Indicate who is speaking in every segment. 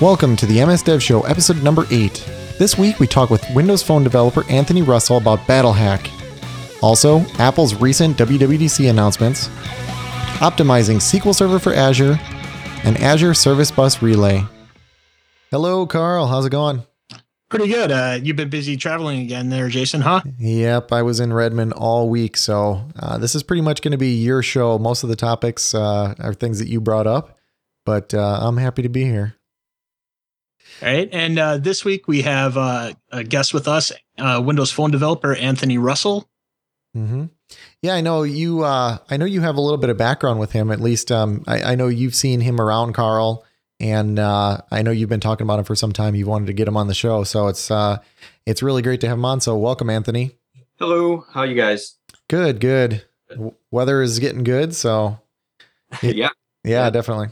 Speaker 1: Welcome to the MS Dev Show, episode number 8. This week we talk with Windows Phone developer Anthony Russell about BattleHack. Also, Apple's recent WWDC announcements, optimizing SQL Server for Azure, and Azure Service Bus Relay. Hello, Carl. How's it going?
Speaker 2: Pretty good. Uh, you've been busy traveling again there, Jason, huh?
Speaker 1: Yep, I was in Redmond all week, so uh, this is pretty much going to be your show. Most of the topics uh, are things that you brought up, but uh, I'm happy to be here.
Speaker 2: All right. And uh, this week we have uh, a guest with us, uh, Windows Phone developer Anthony Russell.
Speaker 1: Mm-hmm. Yeah, I know you. Uh, I know you have a little bit of background with him. At least, um, I, I know you've seen him around, Carl, and uh, I know you've been talking about him for some time. You wanted to get him on the show, so it's uh, it's really great to have him on. So, welcome, Anthony.
Speaker 3: Hello, how you guys?
Speaker 1: Good, good. W- Weather is getting good, so
Speaker 3: yeah.
Speaker 1: yeah,
Speaker 3: Yeah.
Speaker 1: definitely.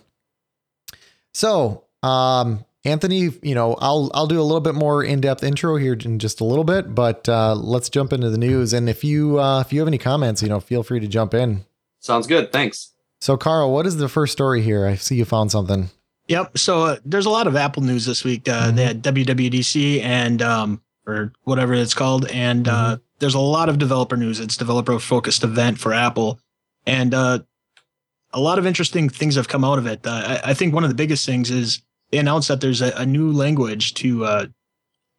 Speaker 1: So, um, Anthony, you know, I'll I'll do a little bit more in depth intro here in just a little bit, but uh, let's jump into the news. And if you uh, if you have any comments, you know, feel free to jump in.
Speaker 3: Sounds good. Thanks.
Speaker 1: So, Carl, what is the first story here? I see you found something.
Speaker 2: Yep. So uh, there's a lot of Apple news this week. Uh, They had WWDC and um, or whatever it's called, and uh, there's a lot of developer news. It's developer focused event for Apple, and uh, a lot of interesting things have come out of it. Uh, I, I think one of the biggest things is they announced that there's a, a new language to uh,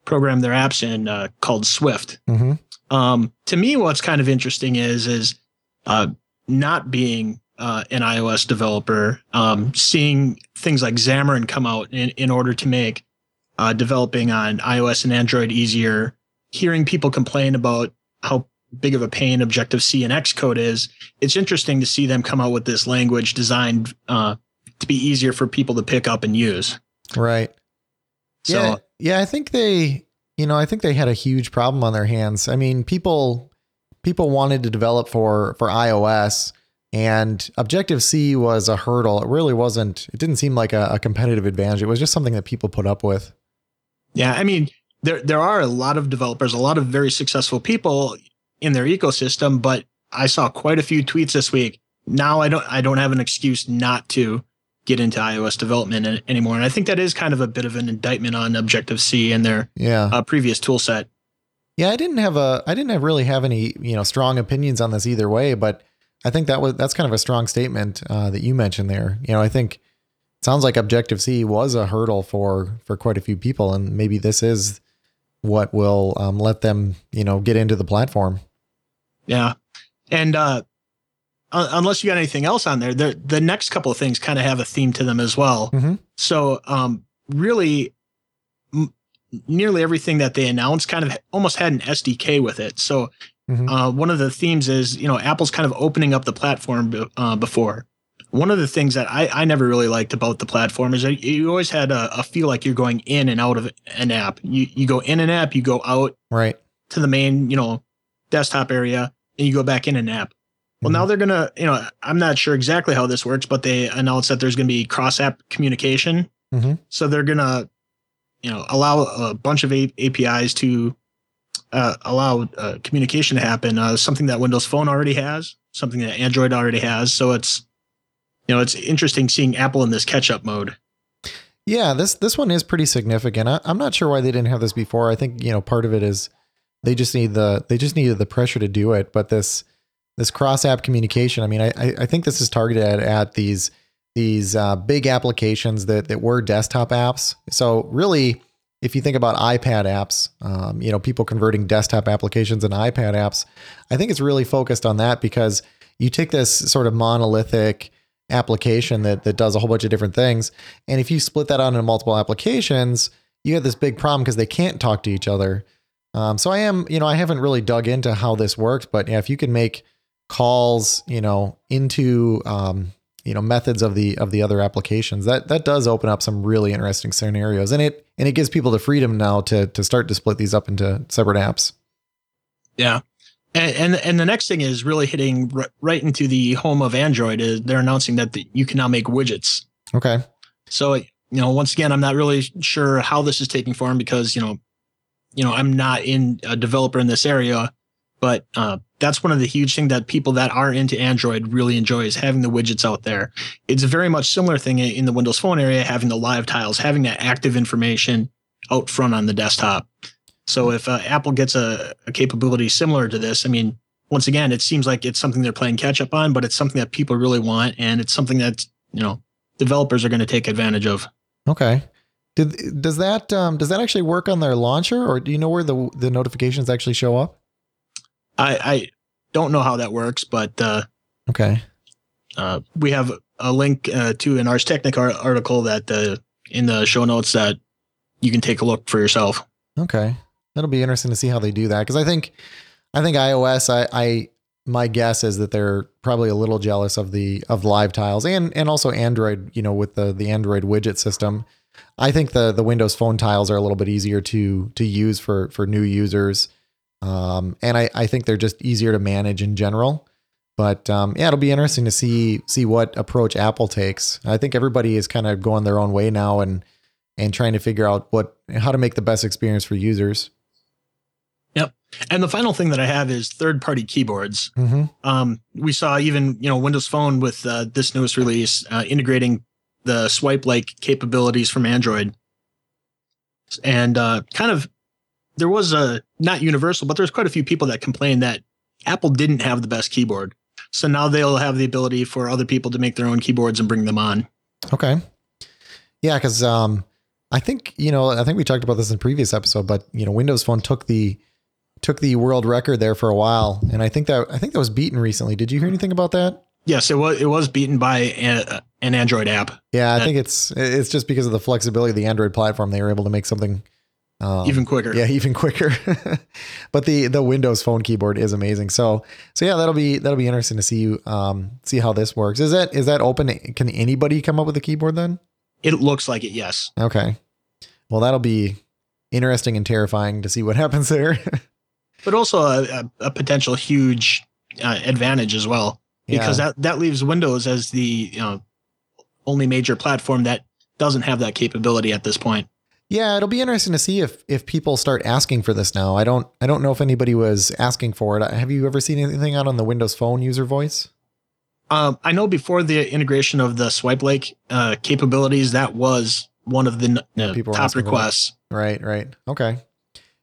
Speaker 2: program their apps in uh, called Swift.
Speaker 1: Mm-hmm.
Speaker 2: Um, to me, what's kind of interesting is is uh, not being uh, an iOS developer, um, seeing things like Xamarin come out in, in order to make uh, developing on iOS and Android easier. Hearing people complain about how big of a pain Objective C and Xcode is, it's interesting to see them come out with this language designed uh, to be easier for people to pick up and use.
Speaker 1: Right.
Speaker 2: So
Speaker 1: yeah, yeah. I think they, you know, I think they had a huge problem on their hands. I mean, people, people wanted to develop for for iOS, and Objective C was a hurdle. It really wasn't. It didn't seem like a, a competitive advantage. It was just something that people put up with.
Speaker 2: Yeah, I mean, there there are a lot of developers, a lot of very successful people in their ecosystem, but I saw quite a few tweets this week. Now I don't I don't have an excuse not to get into iOS development anymore, and I think that is kind of a bit of an indictment on Objective C and their
Speaker 1: Yeah.
Speaker 2: uh, previous tool set.
Speaker 1: Yeah, I didn't have a I didn't have really have any, you know, strong opinions on this either way, but I think that was that's kind of a strong statement uh, that you mentioned there. You know, I think it sounds like Objective C was a hurdle for for quite a few people, and maybe this is what will um, let them, you know, get into the platform.
Speaker 2: Yeah, and uh, un- unless you got anything else on there, the the next couple of things kind of have a theme to them as well.
Speaker 1: Mhm.
Speaker 2: So, um, really, m- nearly everything that they announced kind of almost had an SDK with it. So,
Speaker 1: Mhm.
Speaker 2: uh, one of the themes is you know Apple's kind of opening up the platform be- uh, before. One of the things that I, I never really liked about the platform is that you always had a, a feel like you're going in and out of an app. You you go in an app, you go out
Speaker 1: Right.
Speaker 2: to the main, you know, desktop area and you go back in an app. Well, now they're going to, you know, I'm not sure exactly how this works, but they announced that there's going to be cross app communication.
Speaker 1: Mhm.
Speaker 2: So they're going to, you know, allow a bunch of A- APIs to uh, allow uh, communication to happen, uh, something that Windows Phone already has, something that Android already has. So it's, you know, it's interesting seeing Apple in this catch up mode.
Speaker 1: Yeah, this this one is pretty significant. I, I'm not sure why they didn't have this before. I think you know part of it is they just need the they just needed the pressure to do it. But this this cross app communication. I mean, I I think this is targeted at, at these these uh, big applications that that were desktop apps. So really, if you think about iPad apps, um, you know, people converting desktop applications and iPad apps, I think it's really focused on that because you take this sort of monolithic application that that does a whole bunch of different things, and if you split that out into multiple applications, you have this big problem because they can't talk to each other. Um, so I am, you know, I haven't really dug into how this works, but yeah, if you can make calls, you know, into um, you know methods of the of the other applications, that that does open up some really interesting scenarios, and it and it gives people the freedom now to to start to split these up into separate apps.
Speaker 2: Yeah. And, and and the next thing is really hitting r- right into the home of Android. Is they're announcing that the, you can now make widgets.
Speaker 1: Okay.
Speaker 2: So you know, once again, I'm not really sure how this is taking form because you know, you know, I'm not in a developer in this area, But uh, that's one of the huge things that people that are into Android really enjoy is having the widgets out there. It's a very much similar thing in the Windows Phone area, having the live tiles, having that active information out front on the desktop. So if uh, Apple gets a, a capability similar to this, I mean, once again, it seems like it's something they're playing catch up on, but it's something that people really want, and it's something that you know developers are going to take advantage of.
Speaker 1: Okay. Did does that um, does that actually work on their launcher, or do you know where the the notifications actually show up?
Speaker 2: I, I don't know how that works, but uh,
Speaker 1: Okay.
Speaker 2: uh, we have a link uh, to an Ars Technica article that uh, in the show notes that you can take a look for yourself.
Speaker 1: Okay. That'll be interesting to see how they do that because I think I think iOS I, I my guess is that they're probably a little jealous of the of live tiles and and also Android, you know, with the the Android widget system. I think the the Windows Phone tiles are a little bit easier to to use for for new users. Um, and I, I think they're just easier to manage in general. But um, yeah, it'll be interesting to see see what approach Apple takes. I think everybody is kind of going their own way now and and trying to figure out what how to make the best experience for users. Yep.
Speaker 2: And the final thing that I have is third party keyboards.
Speaker 1: Mm-hmm.
Speaker 2: Um, we saw even you know Windows Phone with uh, this newest release uh, integrating the swipe like capabilities from Android, and uh, kind of there was a not universal, but there's quite a few people that complain that Apple didn't have the best keyboard. So now they'll have the ability for other people to make their own keyboards and bring them on.
Speaker 1: Okay. Yeah, because um, I think you know I think we talked about this in previous episode, but you know Windows Phone took the took the world record there for a while, and I think that I think that was beaten recently. Did you hear anything about that?
Speaker 2: Yes, it was. It was beaten by a, an Android app,
Speaker 1: Yeah, I
Speaker 2: That-
Speaker 1: think it's it's just because of the flexibility of the Android platform. They were able to make something um,
Speaker 2: even quicker.
Speaker 1: yeah even quicker. but the the Windows Phone keyboard is amazing. So so yeah, that'll be that'll be interesting to see um see how this works. Is that is that open? Can anybody come up with a keyboard then?
Speaker 2: It looks like it. Yes.
Speaker 1: Okay. Well, that'll be interesting and terrifying to see what happens there.
Speaker 2: but also a, a, a potential huge uh, advantage as well because that that leaves Windows as the you know only major platform that doesn't have that capability at this point.
Speaker 1: Yeah, it'll be interesting to see if if people start asking for this now. I don't I don't know if anybody was asking for it. Have you ever seen anything out on the Windows Phone user voice?
Speaker 2: Um, I know before the integration of the swipe like uh, capabilities, that was one of the uh,
Speaker 1: people
Speaker 2: top
Speaker 1: asking for that.
Speaker 2: requests.
Speaker 1: Right, right. Okay.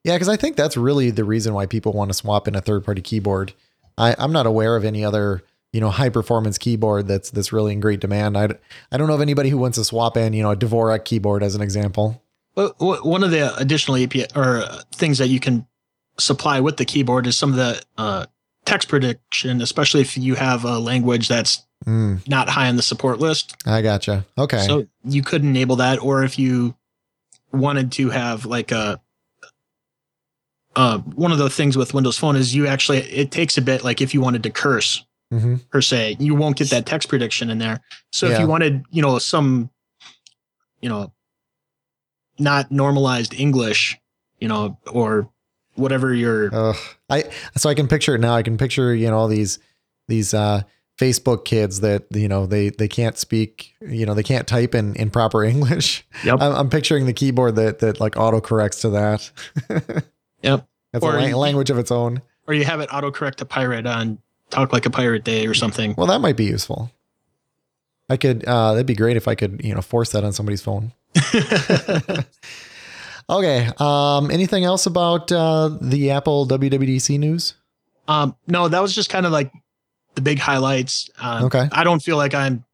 Speaker 1: Yeah, because I think that's really the reason why people want to swap in a third party keyboard. I, I'm not aware of any other you know high performance keyboard that's that's really in great demand. I, I don't know of anybody who wants to swap in you know a Dvorak keyboard as an example.
Speaker 2: But one of the additional API or uh, things that you can supply with the keyboard is some of the uh, text prediction, especially if you have a language that's
Speaker 1: Mm,
Speaker 2: not high on the support list.
Speaker 1: I gotcha. Okay.
Speaker 2: So you could enable that, or if you wanted to have like a uh, one of the things with Windows Phone is you actually it takes a bit like if you wanted to curse
Speaker 1: hmm
Speaker 2: per se, you won't get that text prediction in there. So if you wanted, you know, some, you know, not normalized English, you know, or whatever your
Speaker 1: Ugh. I so I can picture it now. I can picture you know all these these uh, Facebook kids that you know they they can't speak you know they can't type in in proper English.
Speaker 2: Yep.
Speaker 1: I'm, I'm picturing the keyboard that that like auto corrects to that.
Speaker 2: Yep.
Speaker 1: That's
Speaker 2: Or
Speaker 1: a la-
Speaker 2: you-
Speaker 1: language of its own.
Speaker 2: or you have it autocorrect to pirate on Talk Like a Pirate Day or something.
Speaker 1: Well, that might be useful. I could. Uh, that'd be great if I could you know force that on somebody's phone. Okay. Um. Anything else about uh, the Apple WWDC news?
Speaker 2: Um, no, that was just kind of like the big highlights. Um,
Speaker 1: Okay.
Speaker 2: I don't feel like I'm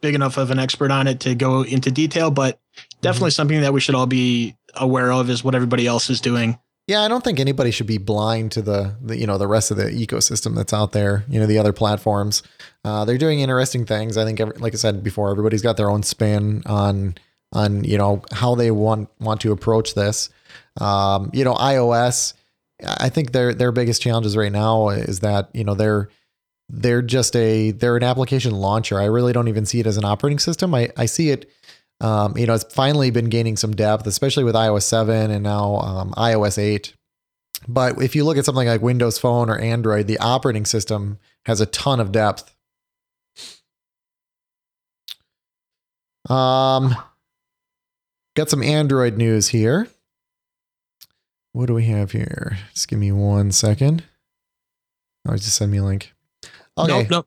Speaker 2: big enough of an expert on it to go into detail, but definitely something that we should all be aware of is what everybody else is doing.
Speaker 1: Yeah, I don't think anybody should be blind to the, the you know the rest of the ecosystem that's out there. You know, the other platforms. Uh, they're doing interesting things. I think, every, like I said before, everybody's got their own spin on on you know how they want want to approach this. Um, you know, iOS. I think their their biggest challenges right now is that you know they're they're just a they're an application launcher. I really don't even see it as an operating system. I I see it. Um, you know, it's finally been gaining some depth, especially with iOS 7 and now um, iOS 8. But if you look at something like Windows Phone or Android, the operating system has a ton of depth. Um, got some Android news here. What do we have here? Just give me one second. Oh, just send me a link. Okay.
Speaker 2: Nope, nope.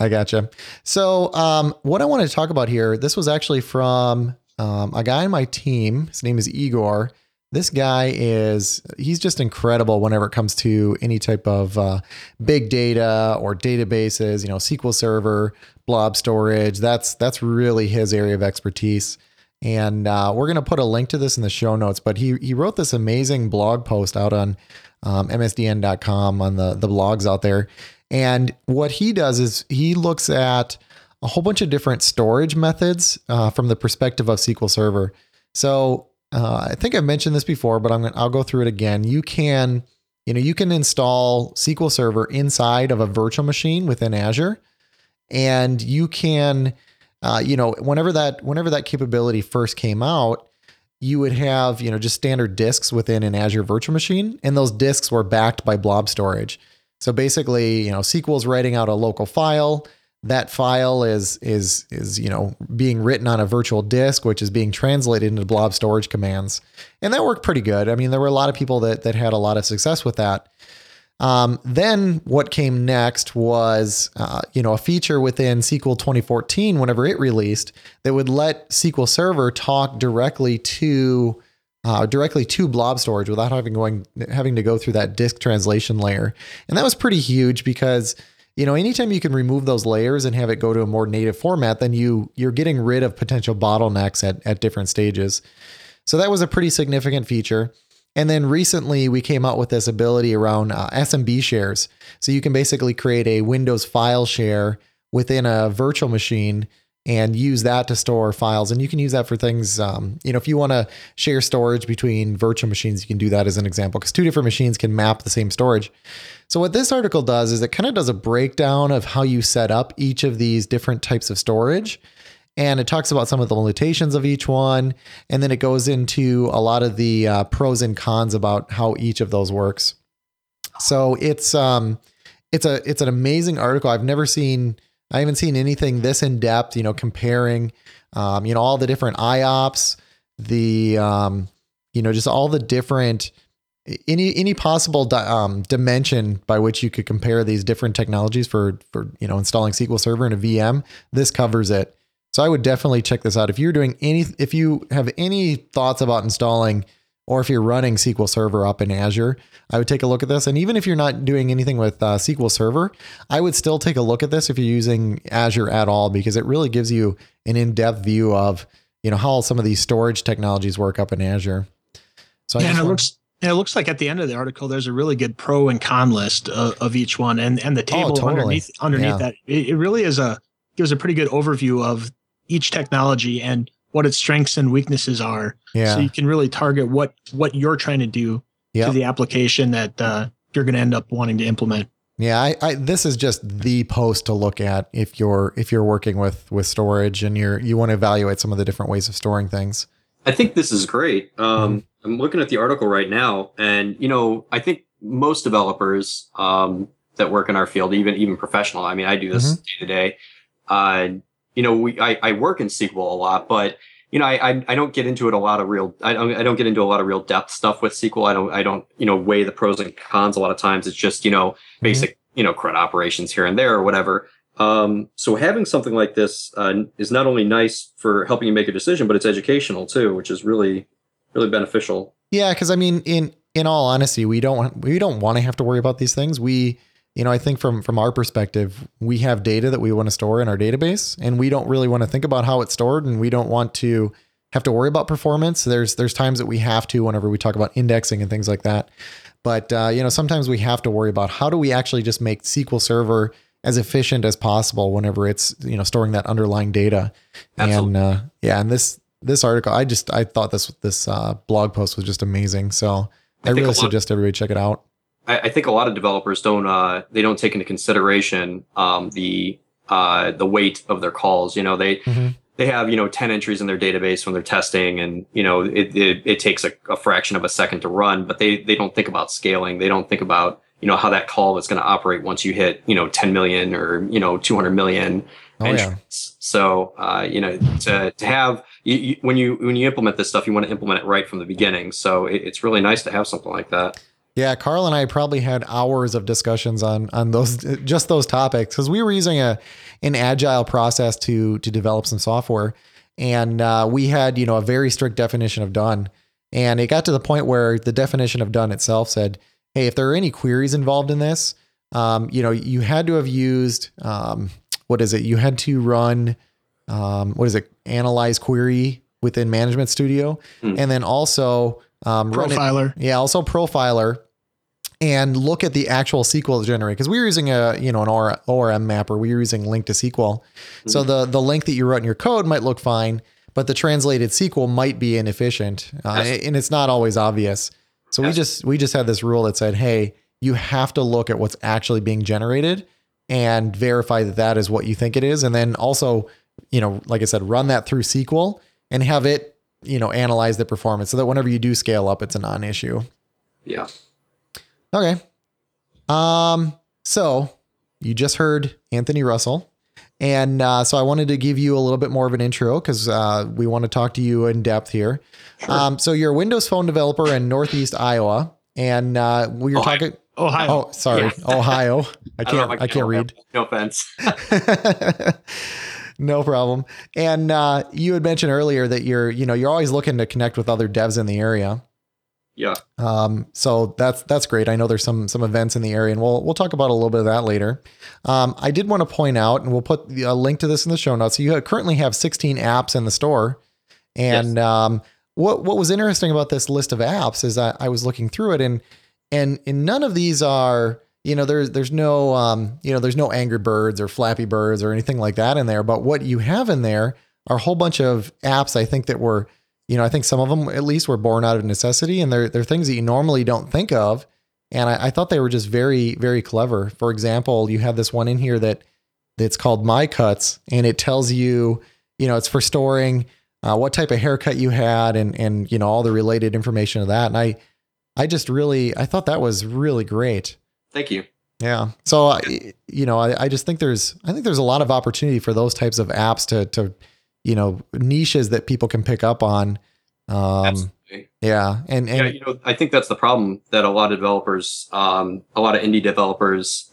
Speaker 1: I gotcha. So, um, what I want to talk about here, this was actually from um, a guy on my team. His name is Igor. This guy is, he's just incredible whenever it comes to any type of uh, big data or databases, you know, SQL Server, blob storage. That's, that's really his area of expertise. And uh, we're going to put a link to this in the show notes, but he, he wrote this amazing blog post out on um, msdn.com on the, the blogs out there. And what he does is he looks at a whole bunch of different storage methods uh, from the perspective of SQL Server. So uh, I think I've mentioned this before, but I'm gonna, I'll go through it again. You can, you know, you can install SQL Server inside of a virtual machine within Azure, and you can, uh, you know, whenever that whenever that capability first came out, you would have, you know, just standard disks within an Azure virtual machine, and those disks were backed by blob storage. So basically, you know, SQL is writing out a local file. That file is is is you know being written on a virtual disk which is being translated into blob storage commands. And that worked pretty good. I mean there were a lot of people that that had a lot of success with that um, then what came next was uh, you know a feature within sql 2014 whenever it released that would let sql server talk directly to uh, directly to blob storage without having going having to go through that disk translation layer. And that was pretty huge because you know anytime you can remove those layers and have it go to a more native format then you you're getting rid of potential bottlenecks at, at different stages. So that was a pretty significant feature and then recently we came out with this ability around uh, smb shares. So you can basically create a windows file share within a virtual machine and use that to store files. And you can use that for things um, you know if you want to share storage between virtual machines you can do that as an example because two different machines can map the same storage. So what this article does is it kind of does a breakdown of how you set up each of these different types of storage. And it talks about some of the limitations of each one. And then it goes into a lot of the uh, pros and cons about how each of those works. So it's um it's a it's an amazing article. I've never seen I haven't seen anything this in depth, you know, comparing um, you know, all the different IOPS, the um, you know, just all the different any any possible di- um, dimension by which you could compare these different technologies for for you know installing SQL Server in a VM, this covers it. So I would definitely check this out. If you're doing any, if you have any thoughts about installing, or if you're running SQL Server up in Azure, I would take a look at this. And even if you're not doing anything with uh, SQL Server, I would still take a look at this if you're using Azure at all, because it really gives you an in-depth view of you know how some of these storage technologies work up in Azure.
Speaker 2: So yeah, and it want- looks and it looks like at the end of the article, there's a really good pro and con list of, of each one, and and the oh, table oh, totally. underneath underneath yeah. that. It, it, really is a gives a pretty good overview of each technology and what its strengths and weaknesses are. Yeah. So you can really target what what you're trying to do yep. to the application that uh, you're going to end up wanting to implement.
Speaker 1: Yeah, I, I, this is just the post to look at if you're if you're working with with storage and you're you want to evaluate some of the different ways of storing things.
Speaker 3: I think this is great. Um, mm-hmm. I'm looking at the article right now, and you know, I think most developers um, that work in our field, even even professional, I mean, I do this mm-hmm. day to day. You know, we I, I work in SQL a lot, but you know, I, I don't get into it a lot of real. I don't I don't get into a lot of real depth stuff with SQL. I don't I don't you know weigh the pros and cons. A lot of times, it's just you know mm-hmm. basic mm-hmm. you know CRUD operations here and there or whatever. Um, so having something like this uh, is not only nice for helping you make a decision, but it's educational too, which is really really beneficial.
Speaker 1: Yeah, because I mean, in in all honesty, we don't we don't want to have to worry about these things. We, you know, I think from from our perspective, we have data that we want to store in our database, and we don't really want to think about how it's stored, and we don't want to have to worry about performance. There's there's times that we have to whenever we talk about indexing and things like that. But uh, you know, sometimes we have to worry about how do we actually just make SQL Server as efficient as possible whenever it's you know storing that underlying data. Absolutely. And uh, yeah, and this this article, I just I thought this this uh, blog post was just amazing. So I, I really suggest everybody check it out.
Speaker 3: I, I, think a lot of developers don't uh, they don't take into consideration um, the uh, the weight of their calls. You know, they mm-hmm. they have you know ten entries in their database when they're testing, and you know it it, it takes a, a, fraction of a second to run, but they they don't think about scaling. They don't think about you know how that call is going to operate once you hit you know 10 million or you know 200 million oh, entries. Yeah. So uh, you know to to have you, you, when you when you implement this stuff, you want to implement it right from the beginning. So it, it's really nice to have something like that.
Speaker 1: Yeah, Carl and I probably had hours of discussions on on those just those topics because we were using a an agile process to to develop some software, and uh, we had you know a very strict definition of done, and it got to the point where the definition of done itself said, hey, if there are any queries involved in this, um, you know, you had to have used um, what is it? You had to run um, what is it? Analyze query within Management Studio,
Speaker 3: Hmm.
Speaker 1: and then also um, run it-
Speaker 2: Profiler.
Speaker 1: yeah, also profiler and look at the actual SQL generated because we were using a you know an OR, ORM mapper. We were using LINQ to SQL, so the the LINQ that you wrote in your code might look fine, but the translated SQL might be inefficient, uh, and it's not always obvious. So we just we just had this rule that said, hey, you have to look at what's actually being generated and verify that that is what you think it is, and then also you know like I said, run that through SQL and have it you know analyze the performance so that whenever you do scale up, it's a non-issue.
Speaker 3: Yeah.
Speaker 1: Okay. Um, so you just heard Anthony Russell. And uh, so I wanted to give you a little bit more of an intro because uh, we want to talk to you in depth here.
Speaker 3: Sure.
Speaker 1: Um, so you're a Windows Phone developer in Northeast Iowa, and uh, we were
Speaker 3: Ohio.
Speaker 1: talking.
Speaker 2: Ohio.
Speaker 1: Oh, sorry,
Speaker 3: Yeah.
Speaker 1: Ohio. I can't.
Speaker 3: if
Speaker 1: I can't read.
Speaker 3: No offense.
Speaker 1: no problem. And uh, you had mentioned earlier that you're, you know, you're always looking to connect with other devs in the area.
Speaker 3: Yeah.
Speaker 1: Um, so that's that's great. I know there's some some events in the area, and we'll we'll talk about a little bit of that later. Um, I did want to point out, and we'll put a link to this in the show notes. So you currently have 16 apps in the store, and um, what what was interesting about this list of apps is I, I was looking through it, and and and none of these are you know there's there's no um, you know there's no Angry Birds or Flappy Birds or anything like that in there. But what you have in there are a whole bunch of apps. I think that were you know, I think some of them at least were born out of necessity and they're, they're things that you normally don't think of. And I, I thought they were just very, very clever. For example, you have this one in here that that's called My Cuts and it tells you, you know, it's for storing uh, what type of haircut you had and, and, you know, all the related information of that. And I, I just really, I thought that was really great.
Speaker 3: Thank you.
Speaker 1: Yeah. So, I- you know, I, I just think there's, I think there's a lot of opportunity for those types of apps to, to, you know, niches that people can pick up on. Um,
Speaker 3: Absolutely.
Speaker 1: yeah. And, and
Speaker 3: yeah, you know, I think that's the problem that a lot of developers, um, a lot of indie developers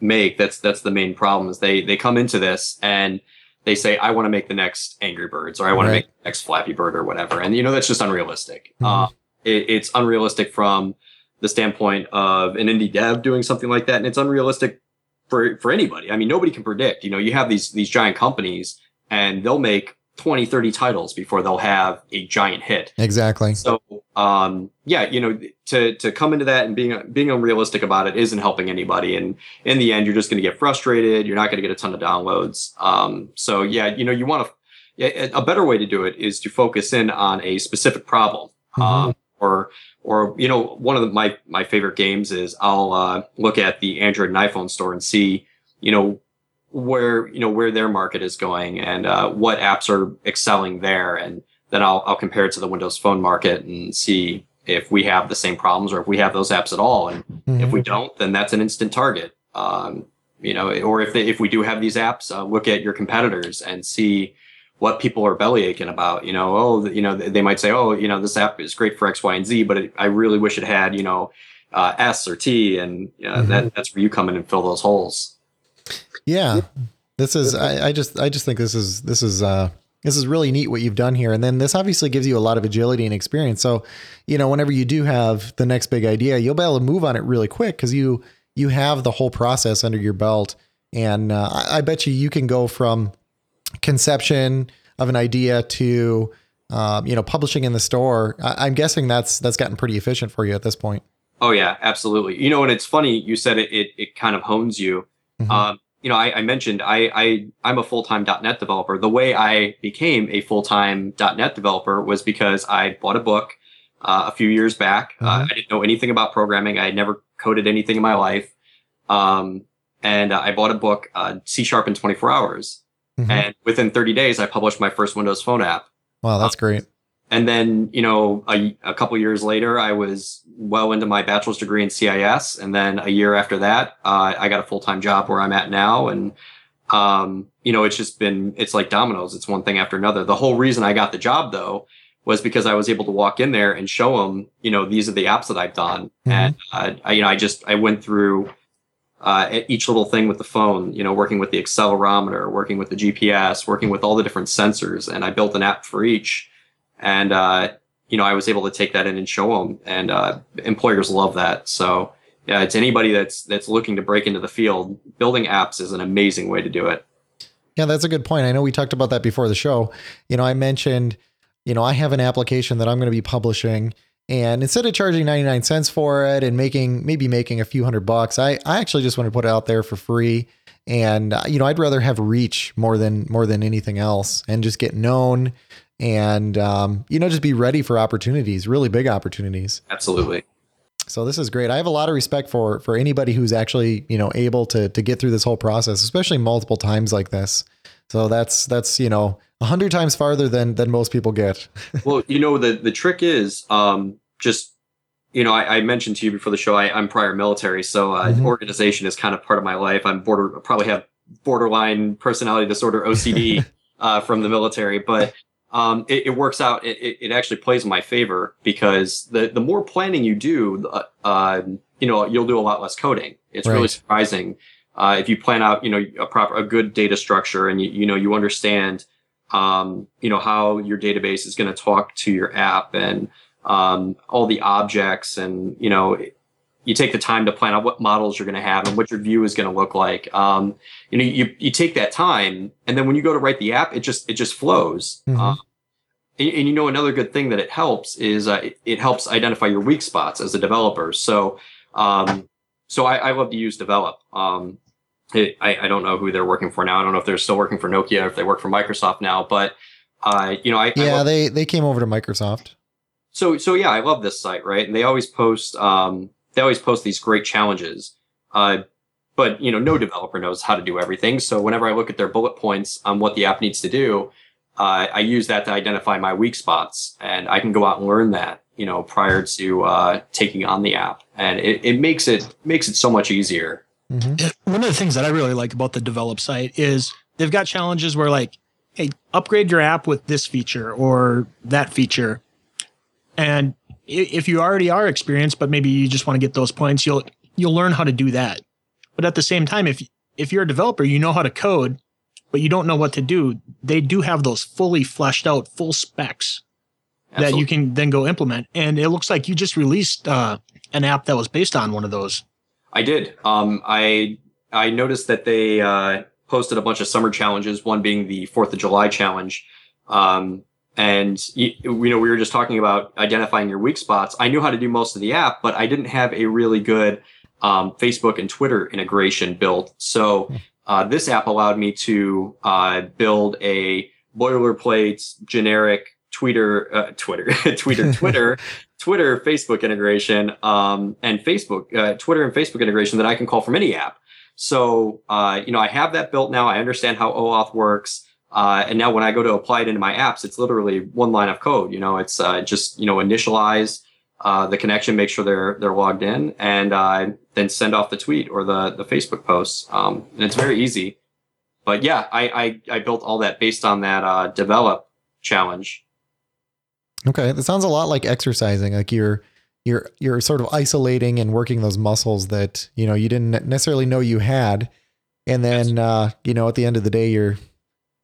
Speaker 3: make. That's that's the main problem is they they come into this and they say, I want to make the next Angry Birds or I want
Speaker 1: Right.
Speaker 3: to make the next Flappy Bird or whatever, and you know that's just unrealistic.
Speaker 1: Mhm.
Speaker 3: Uh, it, it's unrealistic from the standpoint of an indie dev doing something like that, and it's unrealistic for for anybody. I mean, nobody can predict. You know, you have these these giant companies and they'll make 20, 30 titles before they'll have a giant hit.
Speaker 1: exactly.
Speaker 3: So, um, yeah, you know, to to come into that and being being unrealistic about it isn't helping anybody. And in the end, you're just going to get frustrated. You're not going to get a ton of downloads. Um, so yeah, you know, you want to. A better way to do it is to focus in on a specific problem. Um, or or you know, one of the, my my favorite games is I'll uh, look at the Android and iPhone store and see, you know, where you know where their market is going and uh, what apps are excelling there and then I'll, I'll compare it to the Windows Phone market and see if we have the same problems or if we have those apps at all. And if
Speaker 1: Mhm.
Speaker 3: we don't, then that's an instant target. Um, you know, or if they, if we do have these apps, uh, look at your competitors and see what people are belly aching about. You know, oh, you know, they might say, oh, you know, this app is great for X, Y, and Z, but it, I really wish it had, you know, uh, S or T, and uh,
Speaker 1: Mhm.
Speaker 3: that that's where you come in and fill those holes.
Speaker 1: Yeah. This is I, I just I just think this is this is uh this is really neat what you've done here. And then this obviously gives you a lot of agility and experience. So, you know, whenever you do have the next big idea, you'll be able to move on it really quick because you you have the whole process under your belt. And uh, I, I bet you you can go from conception of an idea to um, you know publishing in the store. I, I'm guessing that's that's gotten pretty efficient for you at this point.
Speaker 3: Oh yeah, absolutely. You know, and it's funny you said it. It, it kind of hones you.
Speaker 1: Mhm.
Speaker 3: Um, you know, I, I mentioned I, I I'm a full time .NET developer. The way I became a full time .NET developer was because I bought a book uh, a few years back. Uh,
Speaker 1: Mhm.
Speaker 3: I didn't know anything about programming. I had never coded anything in my life. Um, and uh, I bought a book, uh, C Sharp in 24 hours.
Speaker 1: Mhm.
Speaker 3: And within 30 days, I published my first Windows Phone app.
Speaker 1: Wow, that's great.
Speaker 3: And then, you know, a, a couple years later, I was well into my bachelor's degree in CIS. And then a year after that, uh, I got a full time job where I'm at now. And, um, you know, it's just been, it's like dominoes. It's one thing after another. The whole reason I got the job, though, was because I was able to walk in there and show them, you know, these are the apps that I've done.
Speaker 1: Mhm.
Speaker 3: And, uh, I, you know, I just, I went through, uh, each little thing with the phone, you know, working with the accelerometer, working with the GPS, working with all the different sensors. And I built an app for each. And, uh, you know, I was able to take that in and show them and, uh, employers love that. So yeah, it's anybody that's, that's looking to break into the field. Building apps is an amazing way to do it.
Speaker 1: Yeah, that's a good point. I know we talked about that before the show. You know, I mentioned, you know, I have an application that I'm going to be publishing and instead of charging 99 cents for it and making maybe making a few hundred bucks, I I actually just want to put it out there for free and uh, you know, I'd rather have reach more than more than anything else and just get known and um, you know, just be ready for opportunities, really big opportunities.
Speaker 3: Absolutely.
Speaker 1: So this is great. I have a lot of respect for for anybody who's actually you know able to to get through this whole process, especially multiple times like this. So that's that's you know a hundred times farther than than most people get.
Speaker 3: well, you know, the, the trick is, um, just, you know, I, I mentioned to you before the show, I, I'm prior military. So, uh,
Speaker 1: Mhm.
Speaker 3: organization is kind of part of my life. I'm border, probably have borderline personality disorder, OCD, uh, from the military, but, um, it, it works out. It, it, it actually plays in my favor because the, the more planning you do, uh, uh, you know, you'll do a lot less coding. It's really surprising. Uh, if you plan out, you know, a proper, a good data structure and you, you know, you understand, um, you know, how your database is going to talk to your app and, um, all the objects and, you know, you take the time to plan out what models you're going to have and what your view is going to look like. Um, you know, you, you take that time and then when you go to write the app, it just, it just flows.
Speaker 1: Mhm.
Speaker 3: Um, and, and you know, another good thing that it helps is, uh, it, it helps identify your weak spots as a developer. So, um, so I, I love to use DVLUP. Um, it, I, I don't know who they're working for now. I don't know if they're still working for Nokia or if they work for Microsoft now, but, uh, you know, I, I
Speaker 1: yeah,
Speaker 3: love-
Speaker 1: they they came over to Microsoft.
Speaker 3: so so yeah, I love this site, right? And they always post um they always post these great challenges. Uh but you know, no developer knows how to do everything. So whenever I look at their bullet points on what the app needs to do, uh, I use that to identify my weak spots and I can go out and learn that, you know, prior to uh taking on the app. And it, it makes it makes it so much easier.
Speaker 1: hmm
Speaker 2: One of the things that I really like about the DVLUP site is they've got challenges where like, hey, upgrade your app with this feature or that feature. And i- if you already are experienced, but maybe you just want to get those points, you'll you'll learn how to do that. But at the same time, if if you're a developer, you know how to code, but you don't know what to do, they do have those fully fleshed out full specs that you can then go implement. And it looks like you just released uh, an app that was based on one of those.
Speaker 3: I did. Um, I I noticed that they uh, posted a bunch of summer challenges. One being the Fourth of July challenge. Um, and you, you know, we were just talking about identifying your weak spots. I knew how to do most of the app, but I didn't have a really good um, Facebook and Twitter integration built. So uh, this app allowed me to uh, build a boilerplate generic Twitter, uh, Twitter, Twitter, Twitter, Twitter, Facebook integration, um, and Facebook, uh, Twitter and Facebook integration that I can call from any app. So, uh, you know, I have that built now. I understand how OAuth works. Uh, and now when I go to apply it into my apps, it's literally one line of code. You know, it's uh, just you know initialize uh, the connection, make sure they're they're logged in, and uh, then send off the tweet or the the Facebook posts. Um, and it's very easy. But yeah, I I, I built all that based on that uh, DVLUP challenge.
Speaker 1: Okay, that sounds a lot like exercising. Like you're you're you're sort of isolating and working those muscles that you know you didn't necessarily know you had, and then uh, you know at the end of the day you're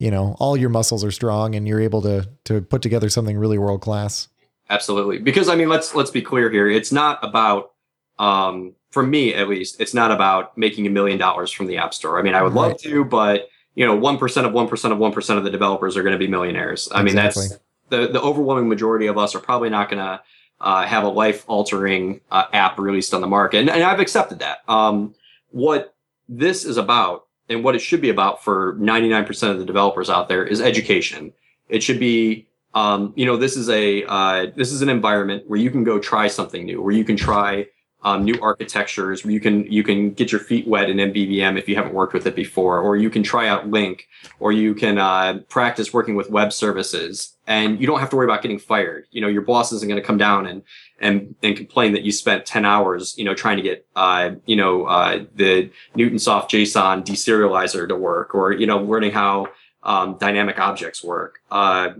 Speaker 1: you know all your muscles are strong and you're able to to put together something really world class.
Speaker 3: Absolutely. Because I mean, let's let's be clear here. It's not about um for me at least, it's not about making a million dollars from the App Store. I mean, I would love to, but you know, 1% of 1% of 1% of the developers are going to be millionaires. I mean, that's the the overwhelming majority of us are probably not going to uh, have a life altering uh, app released on the market. And, and I've accepted that. Um, what this is about and what it should be about for 99% of the developers out there is education. It should be, um, you know, this is a, uh, this is an environment where you can go try something new, where you can try, um, new architectures, you can, you can get your feet wet in MVVM if you haven't worked with it before, or you can try out LINQ, or you can, uh, practice working with web services and you don't have to worry about getting fired. You know, your boss isn't going to come down and, and, and complain that you spent 10 hours, you know, trying to get, uh, you know, uh, the Newtonsoft JSON deserializer to work or, you know, learning how, um, dynamic objects work. Uh,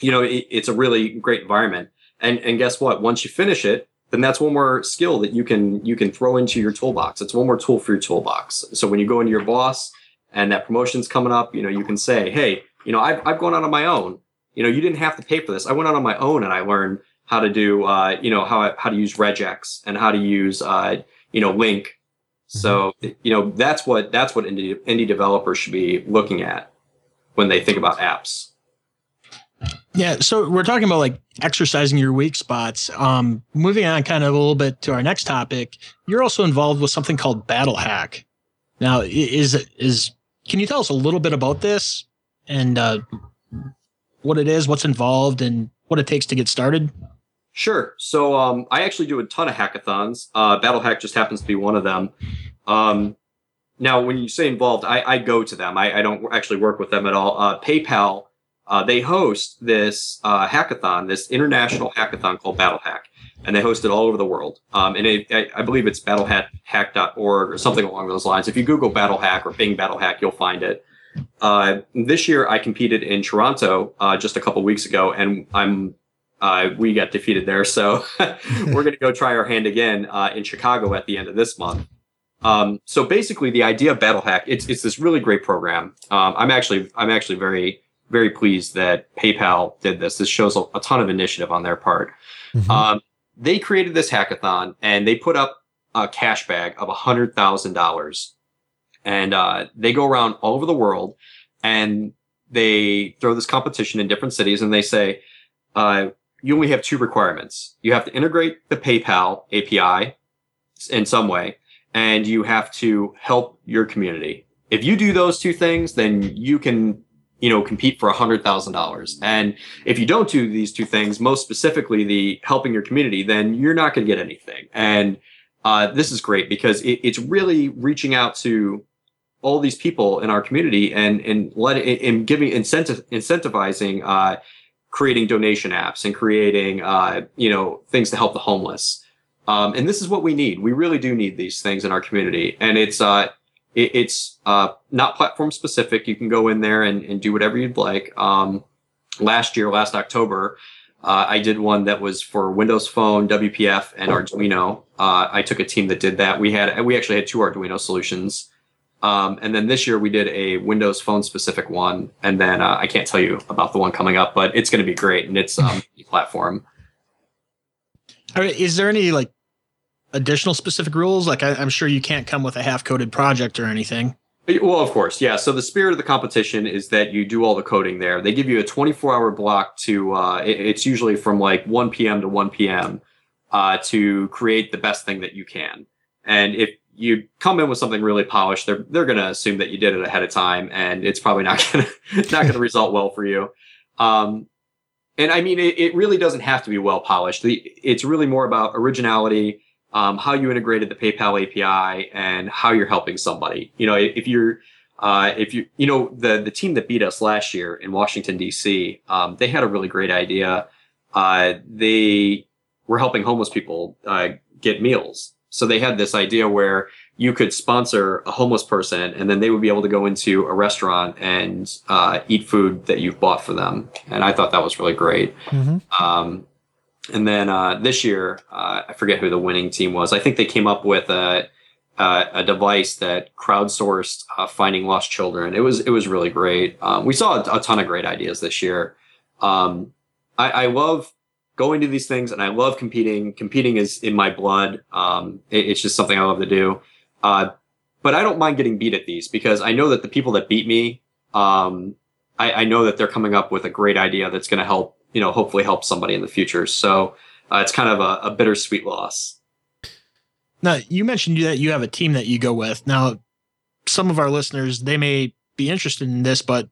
Speaker 3: you know, it, it's a really great environment. And and guess what? Once you finish it, then that's one more skill that you can you can throw into your toolbox. It's one more tool for your toolbox. So when you go into your boss and that promotion's coming up, you know, you can say, hey, you know, I've, I've gone out on my own. You know, you didn't have to pay for this. I went out on my own and I learned how to do, uh, you know, how, how to use regex and how to use, uh, you know, LINQ. So, you know, that's what, that's what indie, indie developers should be looking at when they think about apps.
Speaker 2: Yeah, so we're talking about like exercising your weak spots. Um, moving on kind of a little bit to our next topic, you're also involved with something called Battle Hack. Now, is is can you tell us a little bit about this and uh, what it is, what's involved, and what it takes to get started?
Speaker 3: Sure. So um, I actually do a ton of hackathons. Uh, Battle Hack just happens to be one of them. Um, now, when you say involved, I, I go to them. I, I, don't actually work with them at all. Uh, PayPal, uh, they host this uh, hackathon, this international hackathon called Battle Hack and they host it all over the world. Um, and it, I, I, believe it's battlehack.org or something along those lines. If you Google Battle Hack or Bing Battle Hack, you'll find it. Uh, this year, I competed in Toronto uh, just a couple weeks ago, and I'm uh, we got defeated there. So we're going to go try our hand again uh, in Chicago at the end of this month. Um, so basically, the idea of Battle Hack it's it's this really great program. Um, I'm actually I'm actually very very pleased that PayPal did this. This shows a, a ton of initiative on their part. Mm-hmm. Um, they created this hackathon and they put up a cash bag of a hundred thousand dollars, and uh, they go around all over the world and they throw this competition in different cities and they say uh, you only have two requirements. You have to integrate the PayPal API in some way, and you have to help your community. If you do those two things, then you can you know, compete for a hundred thousand dollars. And if you don't do these two things, most specifically the helping your community, then you're not going to get anything. And uh, this is great because it, it's really reaching out to all these people in our community and and letting and giving incentive incentivizing uh, creating donation apps and creating uh, you know things to help the homeless. Um, and this is what we need. We really do need these things in our community. And it's uh, it, it's uh, not platform specific. You can go in there and, and do whatever you'd like. Um, last year, last October, uh, I did one that was for Windows Phone, WPF, and Arduino. Uh, I took a team that did that. We had we actually had two Arduino solutions. Um, and then this year we did a Windows Phone specific one. And then uh, I can't tell you about the one coming up, but it's going to be great and it's um, platform.
Speaker 2: Is there any like additional specific rules? Like I, am sure you can't come with a half coded project or anything.
Speaker 3: Well, of course, yeah. So the spirit of the competition is that you do all the coding there. They give you a 24 hour block to. Uh, it, it's usually from like 1 p.m. to 1 p.m. Uh, to create the best thing that you can. And if you come in with something really polished, they're they're going to assume that you did it ahead of time, and it's probably not going to not going to result well for you. Um, and I mean, it, it really doesn't have to be well polished. It's really more about originality um, how you integrated the PayPal API and how you're helping somebody. You know, if you're uh, if you you know the the team that beat us last year in Washington D.C., um, they had a really great idea. Uh, they were helping homeless people uh, get meals. So they had this idea where you could sponsor a homeless person, and then they would be able to go into a restaurant and uh, eat food that you've bought for them. And I thought that was really great. Mm-hmm. Um, and then uh, this year, uh, I forget who the winning team was. I think they came up with a a, a device that crowdsourced uh, finding lost children. It was it was really great. Um, we saw a, a, ton of great ideas this year. Um, I, I, love going to these things, and I love competing. Competing is in my blood. Um, it, it's just something I love to do. Uh, but I don't mind getting beat at these because I know that the people that beat me, um, I, I know that they're coming up with a great idea that's going to help you know, hopefully help somebody in the future. So uh, it's kind of a, a bittersweet loss.
Speaker 2: Now, you mentioned that you have a team that you go with. Now, some of our listeners, they may be interested in this, but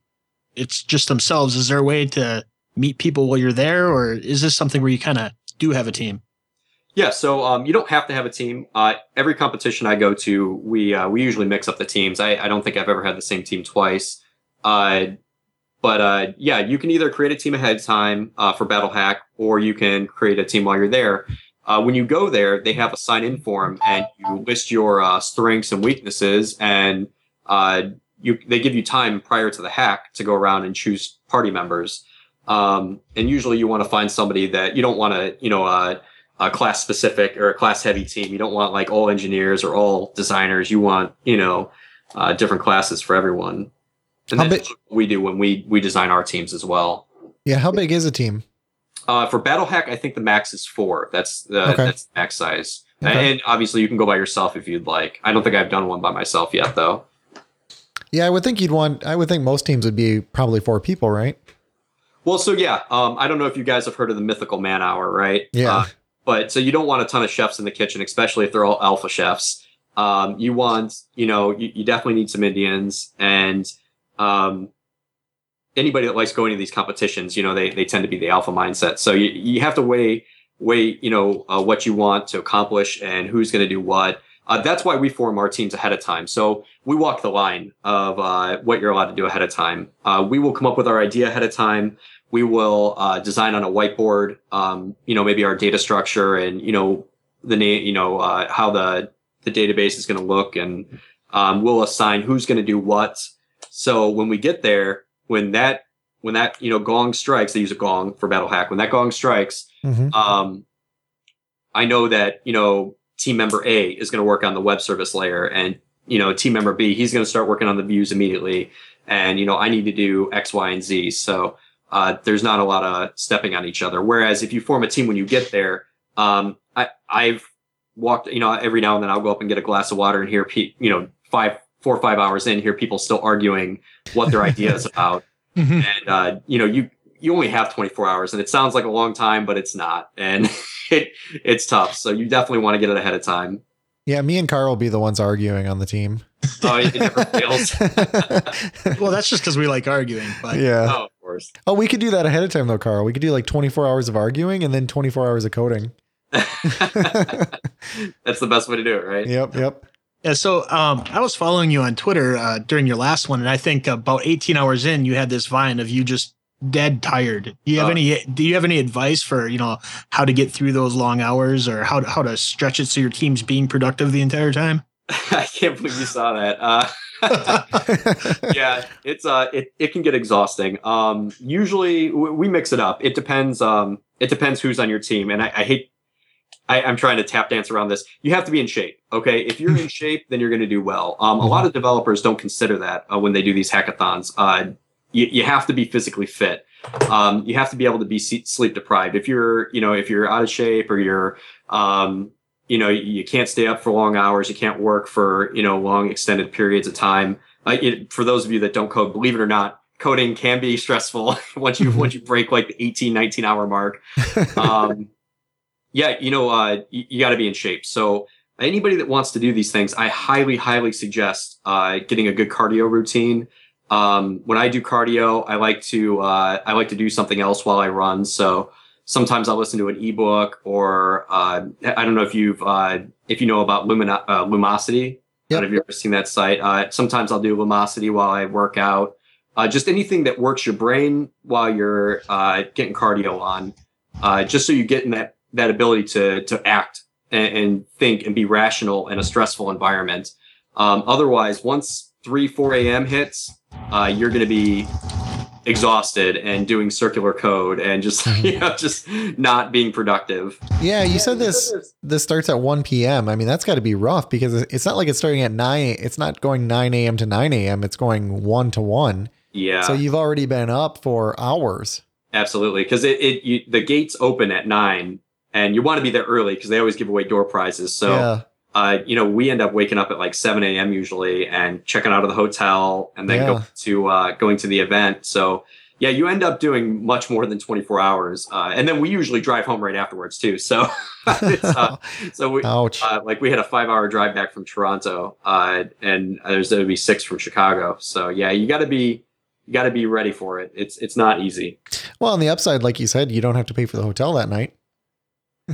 Speaker 2: it's just themselves. Is there a way to meet people while you're there, or is this something where you kind of do have a team?
Speaker 3: Yeah, so um, you don't have to have a team. Uh, every competition I go to, we uh, we usually mix up the teams. I, I, don't think I've ever had the same team twice. Uh, but uh, yeah, you can either create a team ahead of time uh, for Battle Hack, or you can create a team while you're there. Uh, when you go there, they have a sign in form, and you list your uh, strengths and weaknesses, and uh, you they give you time prior to the hack to go around and choose party members. Um, and usually you want to find somebody that you don't want to, you know, uh, a class specific or a class heavy team. You don't want like all engineers or all designers. You want, you know, different classes for everyone. And
Speaker 1: How
Speaker 3: that's
Speaker 1: big-
Speaker 3: what we do when we we design our teams as well.
Speaker 1: Yeah, how big is a team?
Speaker 3: Uh, for Battle Hack, I think the max is four. That's the
Speaker 1: Okay.
Speaker 3: that's the max size.
Speaker 1: Okay.
Speaker 3: And obviously, you can go by yourself if you'd like. I don't think I've done one by myself yet, though.
Speaker 1: Yeah, I would think you'd want. I would think most teams would be probably four people, right?
Speaker 3: Well, so yeah, um, I don't know if you guys have heard of the mythical man hour, right?
Speaker 1: Yeah.
Speaker 3: Uh, but so you don't want a ton of chefs in the kitchen, especially if they're all alpha chefs. Um, you want, you know, you, you definitely need some Indians and um, anybody that likes going to these competitions. You know, they they tend to be the alpha mindset. So you you have to weigh weigh you know uh, what you want to accomplish and who's going to do what. Uh, that's why we form our teams ahead of time. So we walk the line of uh, what you're allowed to do ahead of time. Uh, we will come up with our idea ahead of time. We will uh, design on a whiteboard, um, you know, maybe our data structure and you know the name, you know, uh, how the the database is going to look, and um, we'll assign who's going to do what. So when we get there, when that when that you know gong strikes, they use a gong for battle hack. When that gong strikes,
Speaker 1: hmm
Speaker 3: um, I know that you know team member A is going to work on the web service layer, and you know team member B he's going to start working on the views immediately, and you know I need to do X, Y, and Z. So uh, there's not a lot of stepping on each other. Whereas if you form a team when you get there, um, I, I've walked, you know, every now and then I'll go up and get a glass of water and hear, you know, five, four or five hours in, hear people still arguing what their idea is about
Speaker 2: Mhm.
Speaker 3: and uh, you know you you only have 24 hours and it sounds like a long time but it's not and it it's tough so you definitely want to get it ahead of time
Speaker 1: Yeah, me and Carl will be the ones arguing on the team.
Speaker 3: oh it, it never fails
Speaker 2: Well, that's just because we like arguing. But
Speaker 1: yeah.
Speaker 3: oh of course
Speaker 1: Oh, we could do that ahead of time though, Carl. We could do like 24 hours of arguing and then 24 hours of coding.
Speaker 3: that's the best way to do it right
Speaker 1: Yep, yep.
Speaker 2: Yeah, so um, I was following you on Twitter uh, during your last one, and I think about 18 hours in, you had this vine of you just dead tired. Do you have
Speaker 3: Oh.
Speaker 2: any? Do you have any advice for you know how to get through those long hours, or how to, how to stretch it so your team's being productive the entire time?
Speaker 3: i can't believe you saw that uh yeah it's uh it, it can get exhausting um usually w- we mix it up it depends um it depends who's on your team and i, I hate I, I'm trying to tap dance around this. You have to be in shape. Okay. If you're in shape, then you're going to do well. Um, a lot of developers don't consider that uh, when they do these hackathons. Uh, you, you have to be physically fit. Um, you have to be able to be sleep deprived. If you're, you know, if you're out of shape or you're, um, you know, you can't stay up for long hours. You can't work for, you know, long extended periods of time. Like it, for those of you that don't code, believe it or not, coding can be stressful once you, once you break like the 18, 19 hour mark um, yeah, you know, uh, you, you got to be in shape. So anybody that wants to do these things, I highly, highly suggest uh, getting a good cardio routine. Um, when I do cardio, I like to uh, I like to do something else while I run. So sometimes I'll listen to an ebook, or uh, I don't know if you've uh, if you know about Lumina- uh, Lumosity.
Speaker 1: Yep.
Speaker 3: Have you ever seen that site? Uh, sometimes I'll do Lumosity while I work out. Uh, just anything that works your brain while you're uh, getting cardio on, uh, just so you get in that that ability to to act and, and think and be rational in a stressful environment. Um, otherwise, once three four a.m. hits, uh, you're going to be exhausted and doing circular code and just you know just not being productive.
Speaker 1: Yeah, you said this this starts at 1 p.m. I mean, that's got to be rough because it's not like it's starting at 9. It's not going 9 a.m. to 9 a.m. It's going 1 to 1.
Speaker 3: Yeah,
Speaker 1: So you've already been up for hours.
Speaker 3: absolutely. Because it, it you, the gates open at nine, and you want to be there early because they always give away door prizes. So.
Speaker 1: yeah.
Speaker 3: uh, you know, we end up waking up at like 7 a.m. usually and checking out of the hotel and then
Speaker 1: Yeah.
Speaker 3: go to uh, going to the event. So yeah, you end up doing much more than 24 hours. Uh, and then we usually drive home right afterwards too. So, uh, so we,
Speaker 1: Ouch.
Speaker 3: uh, like we had a five hour drive back from Toronto, uh, and there's going to be six from Chicago. So yeah, you got to be, you got to be ready for it. It's, it's not easy.
Speaker 1: well, on the upside, like you said, you don't have to pay for the hotel that night.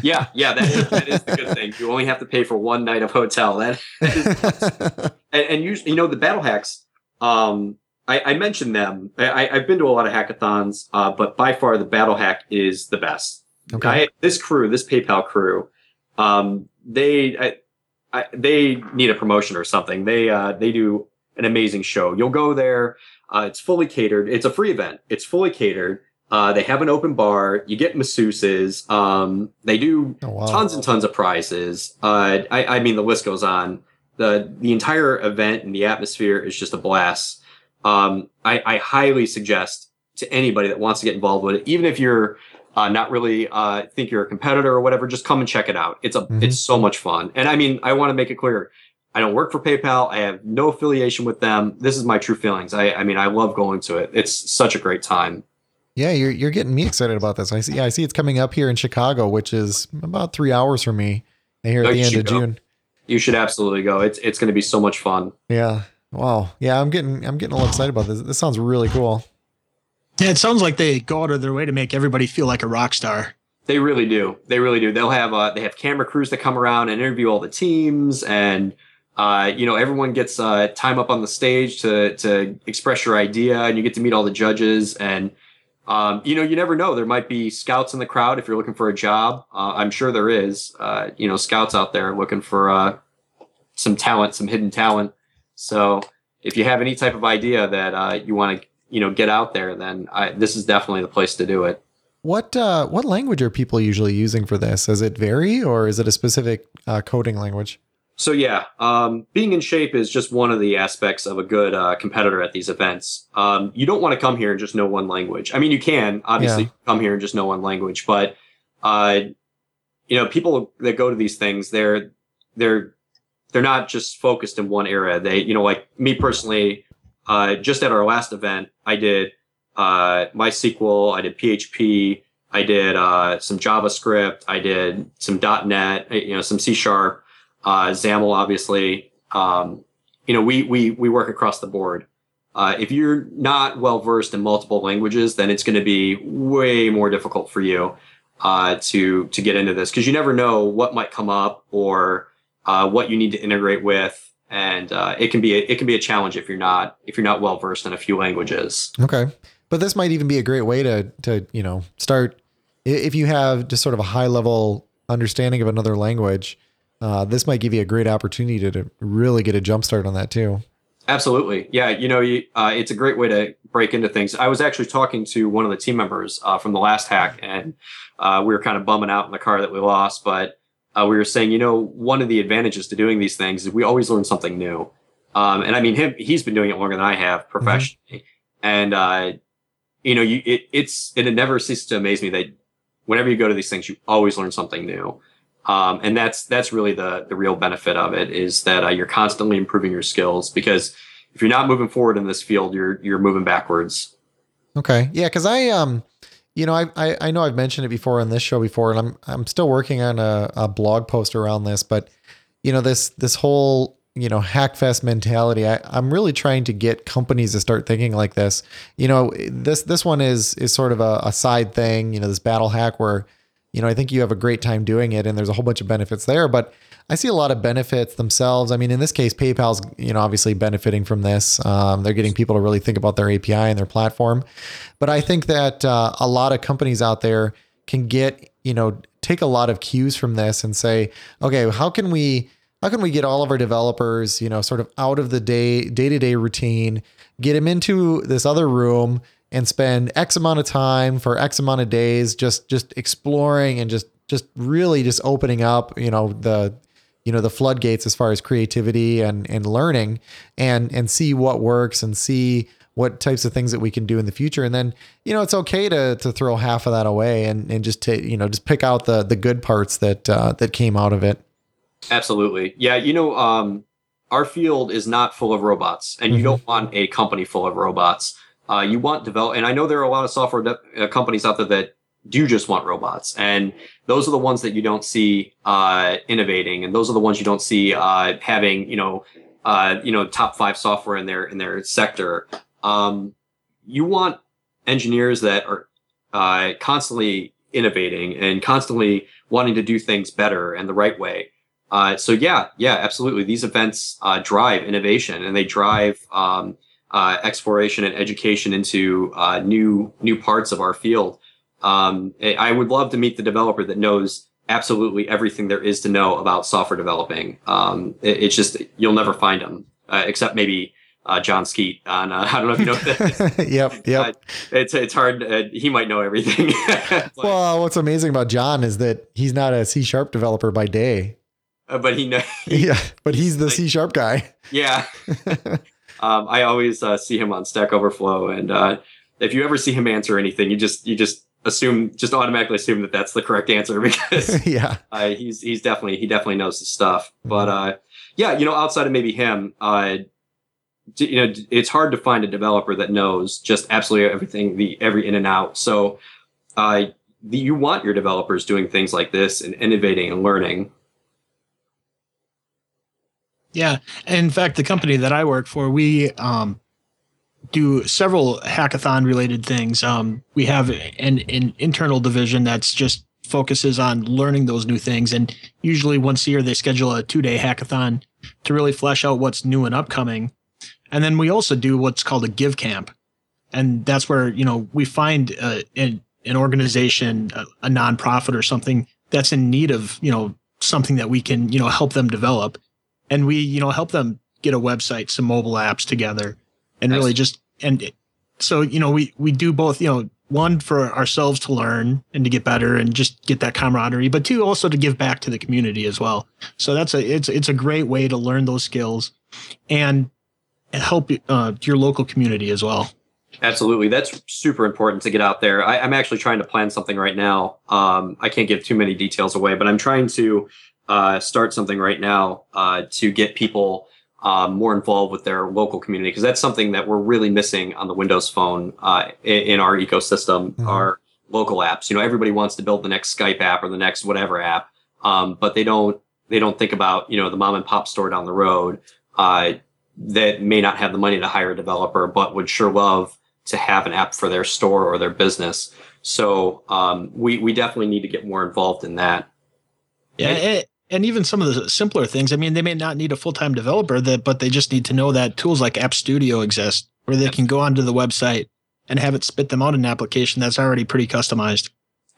Speaker 3: Yeah. Yeah. That is, that is the good thing. You only have to pay for one night of hotel. That, that is and, and usually, you know, the battle hacks, um, I, I mentioned them. I, I've been to a lot of hackathons, uh, but by far the battle hack is the best.
Speaker 1: okay.
Speaker 3: I, this crew, this PayPal crew, um, they, I, I, they need a promotion or something. They, uh, they do an amazing show. You'll go there. Uh, it's fully catered. It's a free event. It's fully catered. Uh, they have an open bar. You get masseuses. Um, they do
Speaker 1: Oh, wow.
Speaker 3: tons and tons of prizes. Uh, I, I mean, the list goes on. the The entire event and the atmosphere is just a blast. Um, I, I highly suggest to anybody that wants to get involved with it, even if you're uh, not really uh, think you're a competitor or whatever, just come and check it out. It's a
Speaker 1: Mhm.
Speaker 3: it's so much fun. And I mean, I want to make it clear. I don't work for PayPal. I have no affiliation with them. This is my true feelings. I, I mean, I love going to it. It's such a great time.
Speaker 1: Yeah, you're you're getting me excited about this. I see. Yeah, I see it's coming up here in Chicago, which is about three hours from me. Here
Speaker 3: Oh,
Speaker 1: at the
Speaker 3: you
Speaker 1: end
Speaker 3: should
Speaker 1: of
Speaker 3: go.
Speaker 1: June.
Speaker 3: You should absolutely go. It's it's going to be so much fun.
Speaker 1: Yeah. Wow. Yeah, I'm getting I'm getting a little excited about this. This sounds really cool.
Speaker 2: Yeah, it sounds like they go out of their way to make everybody feel like a rock star.
Speaker 3: They really do. They really do. They'll have uh, they have camera crews that come around and interview all the teams, and uh, you know everyone gets uh, time up on the stage to to express your idea, and you get to meet all the judges. And um, you know you never know. There might be scouts in the crowd if you're looking for a job. Uh, I'm sure there is. Uh, you know scouts out there looking for uh, some talent, some hidden talent. So if you have any type of idea that uh, you want to you know get out there, then I, this is definitely the place to do it.
Speaker 1: What uh what language are people usually using for this? Does it vary or is it a specific uh, coding language?
Speaker 3: So yeah, um, being in shape is just one of the aspects of a good uh, competitor at these events. Um, you don't want to come here and just know one language. I mean, you can obviously
Speaker 1: Yeah.
Speaker 3: come here and just know one language, but uh, you know, people that go to these things, they're they're they're not just focused in one area. They, you know, like me personally, uh, just at our last event, I did uh, MySQL, I did PHP, I did uh, some JavaScript, I did some .NET, you know, some C Sharp uh, XAML, obviously. Um, you know, we we we work across the board. Uh, if you're not well versed in multiple languages, then it's going to be way more difficult for you uh, to to get into this because you never know what might come up or uh, what you need to integrate with, and uh, it can be a, it can be a challenge if you're not if you're not well versed in a few languages.
Speaker 1: Okay. But this might even be a great way to to, you know, start if you have just sort of a high level understanding of another language. Uh, this might give you a great opportunity to, to really get a jump start on that too.
Speaker 3: Absolutely. Yeah. You know, you, uh, it's a great way to break into things. I was actually talking to one of the team members uh, from the last hack, and uh, we were kind of bumming out in the car that we lost. But uh, we were saying, you know, one of the advantages to doing these things is we always learn something new. Um, and I mean, him, he's been doing it longer than I have professionally. And, uh, you know, you, it, it's, it never ceases to amaze me that whenever you go to these things, you always learn something new. Um, and that's that's really the the real benefit of it is that uh, you're constantly improving your skills because if you're not moving forward in this field, you're you're moving backwards.
Speaker 1: Okay. Yeah, because I um you know, I, I I know I've mentioned it before on this show before, and I'm I'm still working on a, a blog post around this, but you know, this this whole you know hackfest mentality I, i'm really trying to get companies to start thinking like this you know this this one is is sort of a, a side thing you know this battle hack where you know i think you have a great time doing it and there's a whole bunch of benefits there but i see a lot of benefits themselves. I mean in this case paypal's you know obviously benefiting from this. Um, they're getting people to really think about their api and their platform. But i think that uh, a lot of companies out there can get you know take a lot of cues from this and say okay how can we how can we get all of our developers, you know, sort of out of the day day-to-day routine, get them into this other room and spend X amount of time for X amount of days just just exploring and just just really just opening up, you know, the you know the floodgates as far as creativity and and learning and and see what works and see what types of things that we can do in the future and then you know it's okay to to throw half of that away and and just take you know just pick out the the good parts that uh, that came out of it
Speaker 3: Absolutely. Yeah. You know, um, our field is not full of robots, and
Speaker 1: Mhm.
Speaker 3: you don't want a company full of robots. Uh, you want develop, and I know there are a lot of software de- uh, companies out there that do just want robots, and those are the ones that you don't see uh, innovating, and those are the ones you don't see uh, having, you know, uh, you know, top five software in their in their sector. Um, you want engineers that are uh, constantly innovating and constantly wanting to do things better and the right way. So yeah, yeah, absolutely. These events drive innovation and they drive um, uh, exploration and education into uh, new new parts of our field. Um, I I would love to meet the developer that knows absolutely everything there is to know about software developing. Um, it- it's just you'll never find them uh, except maybe uh, Jon Skeet on. Uh, I don't know if you know that.
Speaker 1: yep, yep.
Speaker 3: Uh, it's it's hard. Uh, he might know everything.
Speaker 1: well, what's amazing about Jon is that he's not a C sharp developer by day.
Speaker 3: Uh, but he knows.
Speaker 1: yeah, but he's the C sharp guy.
Speaker 3: Yeah. Um, I always uh, see him on Stack Overflow, and uh, if you ever see him answer anything, you just you just assume just automatically assume that that's the correct answer because
Speaker 1: yeah,
Speaker 3: uh, he's he's definitely he definitely knows his stuff. But uh, yeah, you know, outside of maybe him, uh, you know, it's hard to find a developer that knows just absolutely everything, the every in and out. So, uh, you want your developers doing things like this and innovating and learning.
Speaker 2: Yeah, in fact, the company that I work for, we um, do several hackathon related things. Um, we have an, an internal division that's just focuses on learning those new things, and usually once a year they schedule a two day hackathon to really flesh out what's new and upcoming. And then we also do what's called a give camp, and that's where you know we find uh, an, an organization, a, a nonprofit or something that's in need of you know something that we can you know help them develop and we you know help them get a website some mobile apps together and nice. really just and so you know we we do both you know one for ourselves to learn and to get better and just get that camaraderie but two also to give back to the community as well so that's a it's it's a great way to learn those skills and help uh, your local community as well
Speaker 3: Absolutely. That's super important to get out there. I, am actually trying to plan something right now. Um, I can't give too many details away, but I'm trying to uh, start something right now uh, to get people um, more involved with their local community because that's something that we're really missing on the Windows Phone uh, in, in, our ecosystem. Mm-hmm. Our local apps. You know, everybody wants to build the next Skype app or the next whatever app, um, but they don't. They don't think about you know the mom and pop store down the road uh, that may not have the money to hire a developer, but would sure love to have an app for their store or their business. So um, we we definitely need to get more involved in that.
Speaker 2: Yeah, it, and even some of the simpler things. I mean, they may not need a full time developer, that but they just need to know that tools like App Studio exist, where they can go onto the website and have it spit them out an application that's already pretty customized.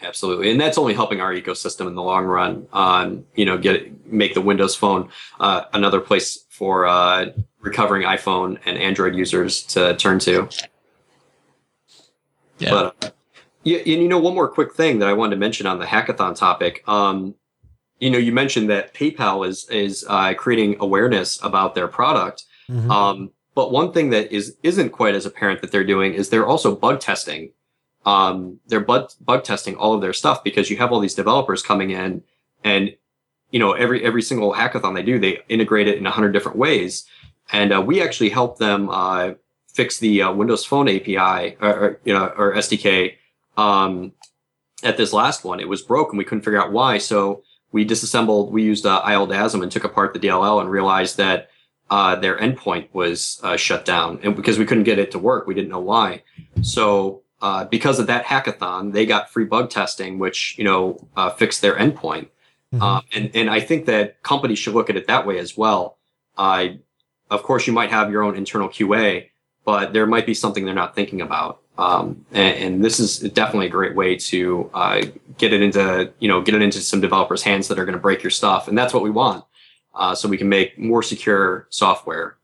Speaker 3: Absolutely, and that's only helping our ecosystem in the long run. On you know, get make the Windows Phone uh, another place for uh, recovering iPhone and Android users to turn to. Yeah. But uh, yeah, and you know, one more quick thing that I wanted to mention on the hackathon topic. Um, you know, you mentioned that PayPal is is uh, creating awareness about their product. Mm-hmm. Um, but one thing that is isn't quite as apparent that they're doing is they're also bug testing. Um, they're bug bug testing all of their stuff because you have all these developers coming in, and you know every every single hackathon they do, they integrate it in a hundred different ways. And uh, we actually help them uh, fix the uh, Windows Phone API or, or, you know or SDK. Um, at this last one, it was broken. We couldn't figure out why. So we disassembled, we used uh, ILDASM and took apart the DLL and realized that uh, their endpoint was uh, shut down. And because we couldn't get it to work, we didn't know why. So uh, because of that hackathon, they got free bug testing, which, you know, uh, fixed their endpoint. Mm-hmm. Uh, and, and I think that companies should look at it that way as well. I, of course, you might have your own internal QA, but there might be something they're not thinking about. Um, and, and, this is definitely a great way to uh, get it into you know get it into some developers' hands that are going to break your stuff, and that's what we want, uh, so we can make more secure software.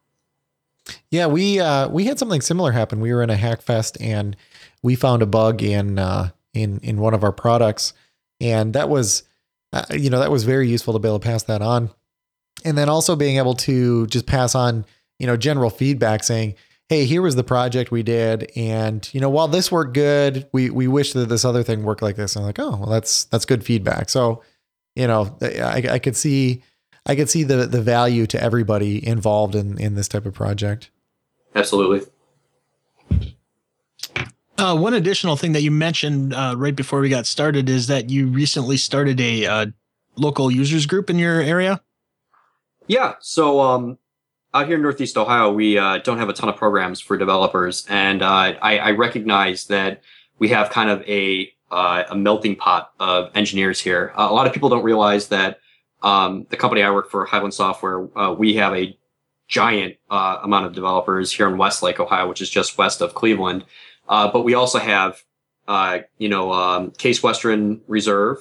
Speaker 1: Yeah, we uh, we had something similar happen. We were in a hack fest and we found a bug in uh, in in one of our products, and that was uh, you know that was very useful to be able to pass that on, and then also being able to just pass on you know general feedback saying hey, here was the project we did, and you know, while this worked good, we we wish that this other thing worked like this. And I'm like, oh, well, that's that's good feedback. So, you know, I, I could see I could see the the value to everybody involved in in this type of project.
Speaker 3: Absolutely.
Speaker 2: Uh, one additional thing that you mentioned uh, right before we got started is that you recently started a uh, local users group in your area.
Speaker 3: Yeah. So um, out here in Northeast Ohio, we uh, don't have a ton of programs for developers, and uh, I, I, recognize that we have kind of a uh, a melting pot of engineers here. a lot of people don't realize that um, the company I work for, Hyland Software, uh, we have a giant uh, amount of developers here in Westlake, Ohio, which is just west of Cleveland. Uh, but we also have, you know, um, Case Western Reserve,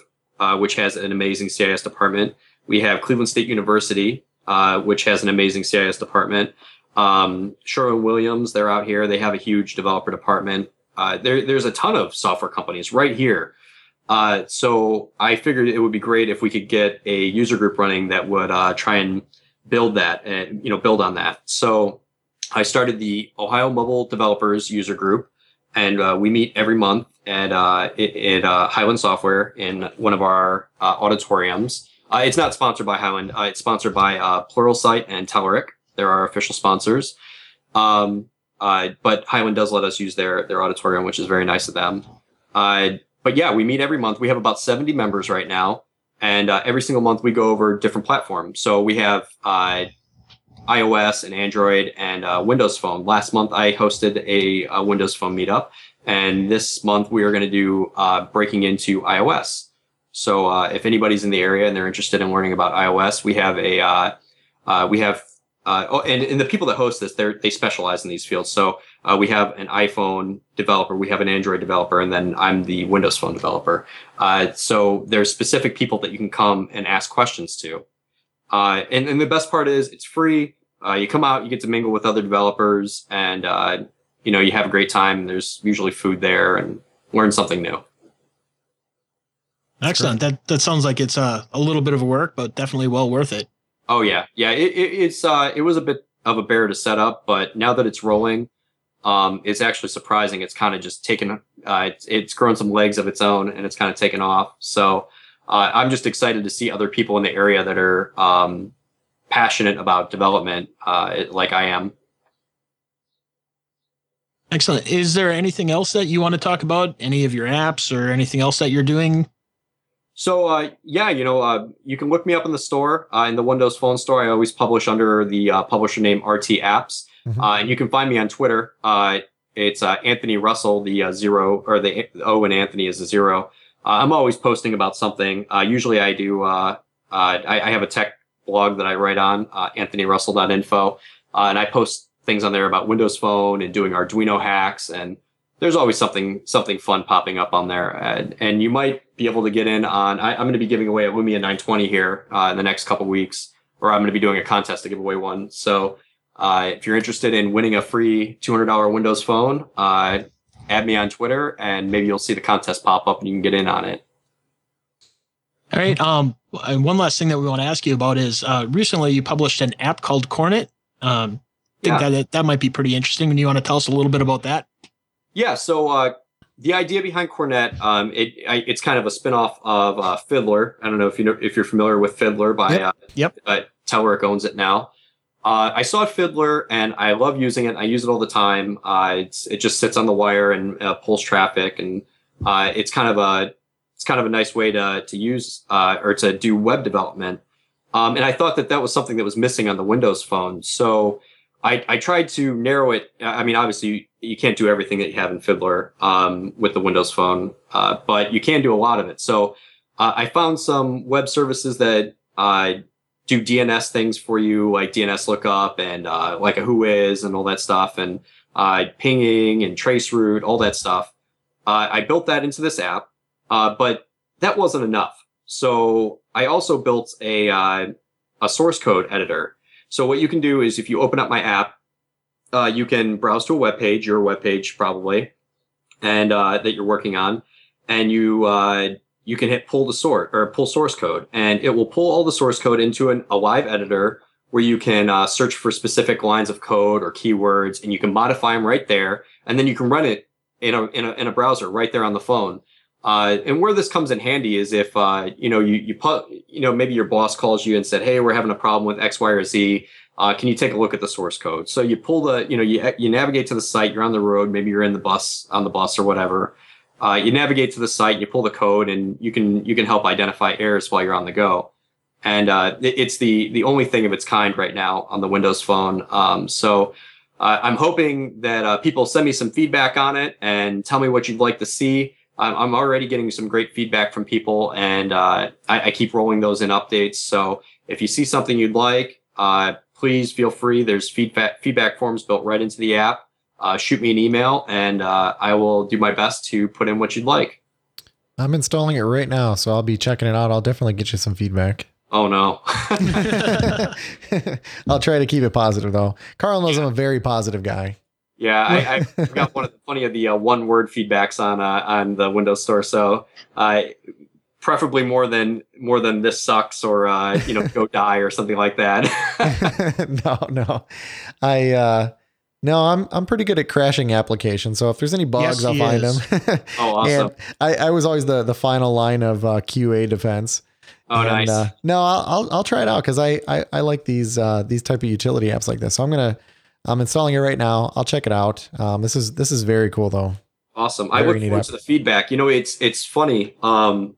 Speaker 3: which has an amazing CIS department. We have Cleveland State University, uh, which has an amazing CIS department. Um, Sherwin Williams, they're out here. They have a huge developer department. Uh, there, there's a ton of software companies right here. Uh, so I figured it would be great if we could get a user group running that would uh, try and build that and you know build on that. So I started the Ohio Mobile Developers User Group, and uh, we meet every month at uh, at uh, Hyland Software in one of our uh, auditoriums. Uh, it's not sponsored by Hyland. Uh, it's sponsored by Pluralsight and Telerik. They're our official sponsors. Um, but Hyland does let us use their their auditorium, which is very nice of them. but yeah, we meet every month. We have about 70 members right now. And every single month we go over different platforms. So we have iOS and Android and uh, Windows Phone. Last month, I hosted a, a Windows Phone meetup, and this month we are going to do uh, breaking into iOS. So uh, if anybody's in the area and they're interested in learning about iOS, we have a uh, uh, we have uh, oh, and, and the people that host this, they they specialize in these fields. So we have an iPhone developer, we have an Android developer, and then I'm the Windows Phone developer. so there's specific people that you can come and ask questions to. Uh, and, and the best part is it's free. Uh, you come out, you get to mingle with other developers, and uh, you know you have a great time. There's usually food there, and learn something new.
Speaker 2: Excellent. That that sounds like it's uh, a little bit of a work, but definitely well worth it.
Speaker 3: Oh yeah, yeah. It, it, it's uh, it was a bit of a bear to set up, but now that it's rolling, um, it's actually surprising. It's kind of just taken. Uh, it's, it's grown some legs of its own, and it's kind of taken off. So uh, I'm just excited to see other people in the area that are um, passionate about development, uh, like I am.
Speaker 2: Excellent. Is there anything else that you want to talk about? Any of your apps or anything else that you're doing?
Speaker 3: So uh, yeah, you know, uh, you can look me up in the store uh, in the Windows Phone store. I always publish under the uh, publisher name RT Apps, mm-hmm. Uh, and you can find me on Twitter. Uh, it's Anthony Russell. The zero or the O and Anthony is a zero. Uh, I'm always posting about something. Uh, usually I do, uh, uh I, I, have a tech blog that I write on, uh, anthonyrussell.info, uh, and I post things on there about Windows Phone and doing Arduino hacks. And there's always something, something fun popping up on there. And, and you might be able to get in on, I, am going to be giving away a Lumia 920 here, in the next couple weeks, or I'm going to be doing a contest to give away one. So, if you're interested in winning a free $200 Windows phone, add me on Twitter, and maybe you'll see the contest pop up and you can get in on it.
Speaker 2: All right. Um, one last thing that we want to ask you about is uh, recently you published an app called Cornet. Um, I think yeah. that that might be pretty interesting. And you want to tell us a little bit about that?
Speaker 3: Yeah. So uh, the idea behind Cornet, um, it I, it's kind of a spinoff of uh, Fiddler. I don't know if you know if you're familiar with Fiddler by
Speaker 2: yep. Uh, yep.
Speaker 3: Uh, Telerik owns it now. Uh, I saw Fiddler and I love using it. I use it all the time. Uh, it just sits on the wire and uh, pulls traffic, and uh, it's kind of a it's kind of a nice way to to use uh, or to do web development. Um, and I thought that that was something that was missing on the Windows phone. So I, I tried to narrow it. I mean, obviously you, you can't do everything that you have in Fiddler um, with the Windows phone, uh, but you can do a lot of it. So I found some web services that do DNS things for you, like DNS lookup and uh, like a Whois and all that stuff, and uh, pinging and traceroute, all that stuff. Uh, I built that into this app, uh, but that wasn't enough. So I also built a uh, a source code editor. So what you can do is if you open up my app, uh, you can browse to a web page, your web page probably, and that you're working on, and you you can hit pull the sort or pull source code and it will pull all the source code into an, a live editor where you can uh, search for specific lines of code or keywords and you can modify them right there and then you can run it in a, in a, in a browser right there on the phone. Uh, and where this comes in handy is if, uh, you know, you, you put, you know, maybe your boss calls you and said, Hey, we're having a problem with X, Y, or Z. Uh, can you take a look at the source code? So you pull the, you know, you, you navigate to the site, you're on the road, maybe you're in the bus, on the bus or whatever uh, you navigate to the site, you pull the code, and you can you can help identify errors while you're on the go. And uh, it's the the only thing of its kind right now on the Windows Phone. Um, so uh, I'm hoping that people send me some feedback on it and tell me what you'd like to see. I'm, I'm already getting some great feedback from people, and uh, I, I, keep rolling those in updates. So if you see something you'd like, uh, please feel free. There's feedback feedback forms built right into the app uh, shoot me an email and uh, I will do my best to put in what you'd like.
Speaker 1: I'm installing it right now, so I'll be checking it out. I'll definitely get you some feedback.
Speaker 3: Oh no.
Speaker 1: I'll try to keep it positive though. Carl knows I'm a very positive guy.
Speaker 3: Yeah, I, I got one of the, plenty of the uh, one word feedbacks on uh, on the Windows Store. So, uh, preferably more than more than this sucks or uh, you know go die or something like that.
Speaker 1: no, no, I uh, no, I'm I'm pretty good at crashing applications. So if there's any bugs,
Speaker 2: Yes,
Speaker 1: I'll find
Speaker 2: is.
Speaker 1: them.
Speaker 3: oh, awesome!
Speaker 1: And I, I was always the the final line of uh, QA defense.
Speaker 3: oh,
Speaker 1: And,
Speaker 3: nice.
Speaker 1: Uh, no, I'll, I'll I'll try it out because I, I I like these uh, these type of utility apps like this. So I'm gonna I'm installing it right now. I'll check it out. Um, this is this is very cool though.
Speaker 3: Awesome. I
Speaker 1: Very
Speaker 3: look
Speaker 1: neat
Speaker 3: forward
Speaker 1: app.
Speaker 3: to the feedback. You know, it's it's funny. Um,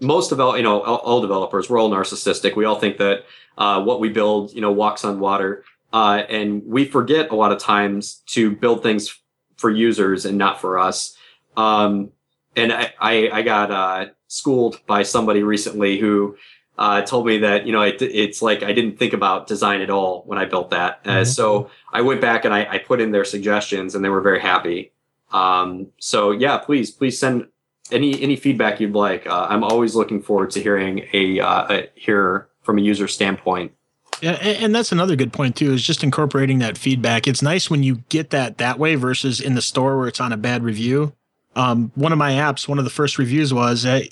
Speaker 3: most develop, you know, all, all developers, we're all narcissistic. We all think that uh, what we build, you know, walks on water, uh, and we forget a lot of times to build things for users and not for us. Um, and I, I, I got uh, schooled by somebody recently who uh, told me that you know it, it's like I didn't think about design at all when I built that. Uh,
Speaker 1: Mhm.
Speaker 3: so I went back and I, I put in their suggestions, and they were very happy. Um, so yeah, please, please send any any feedback you'd like. Uh, I'm always looking forward to hearing a, uh, a hear from a user standpoint.
Speaker 2: Yeah, and, that's another good point too. Is just incorporating that feedback. It's nice when you get that that way versus in the store where it's on a bad review. Um, one of my apps, one of the first reviews was, uh,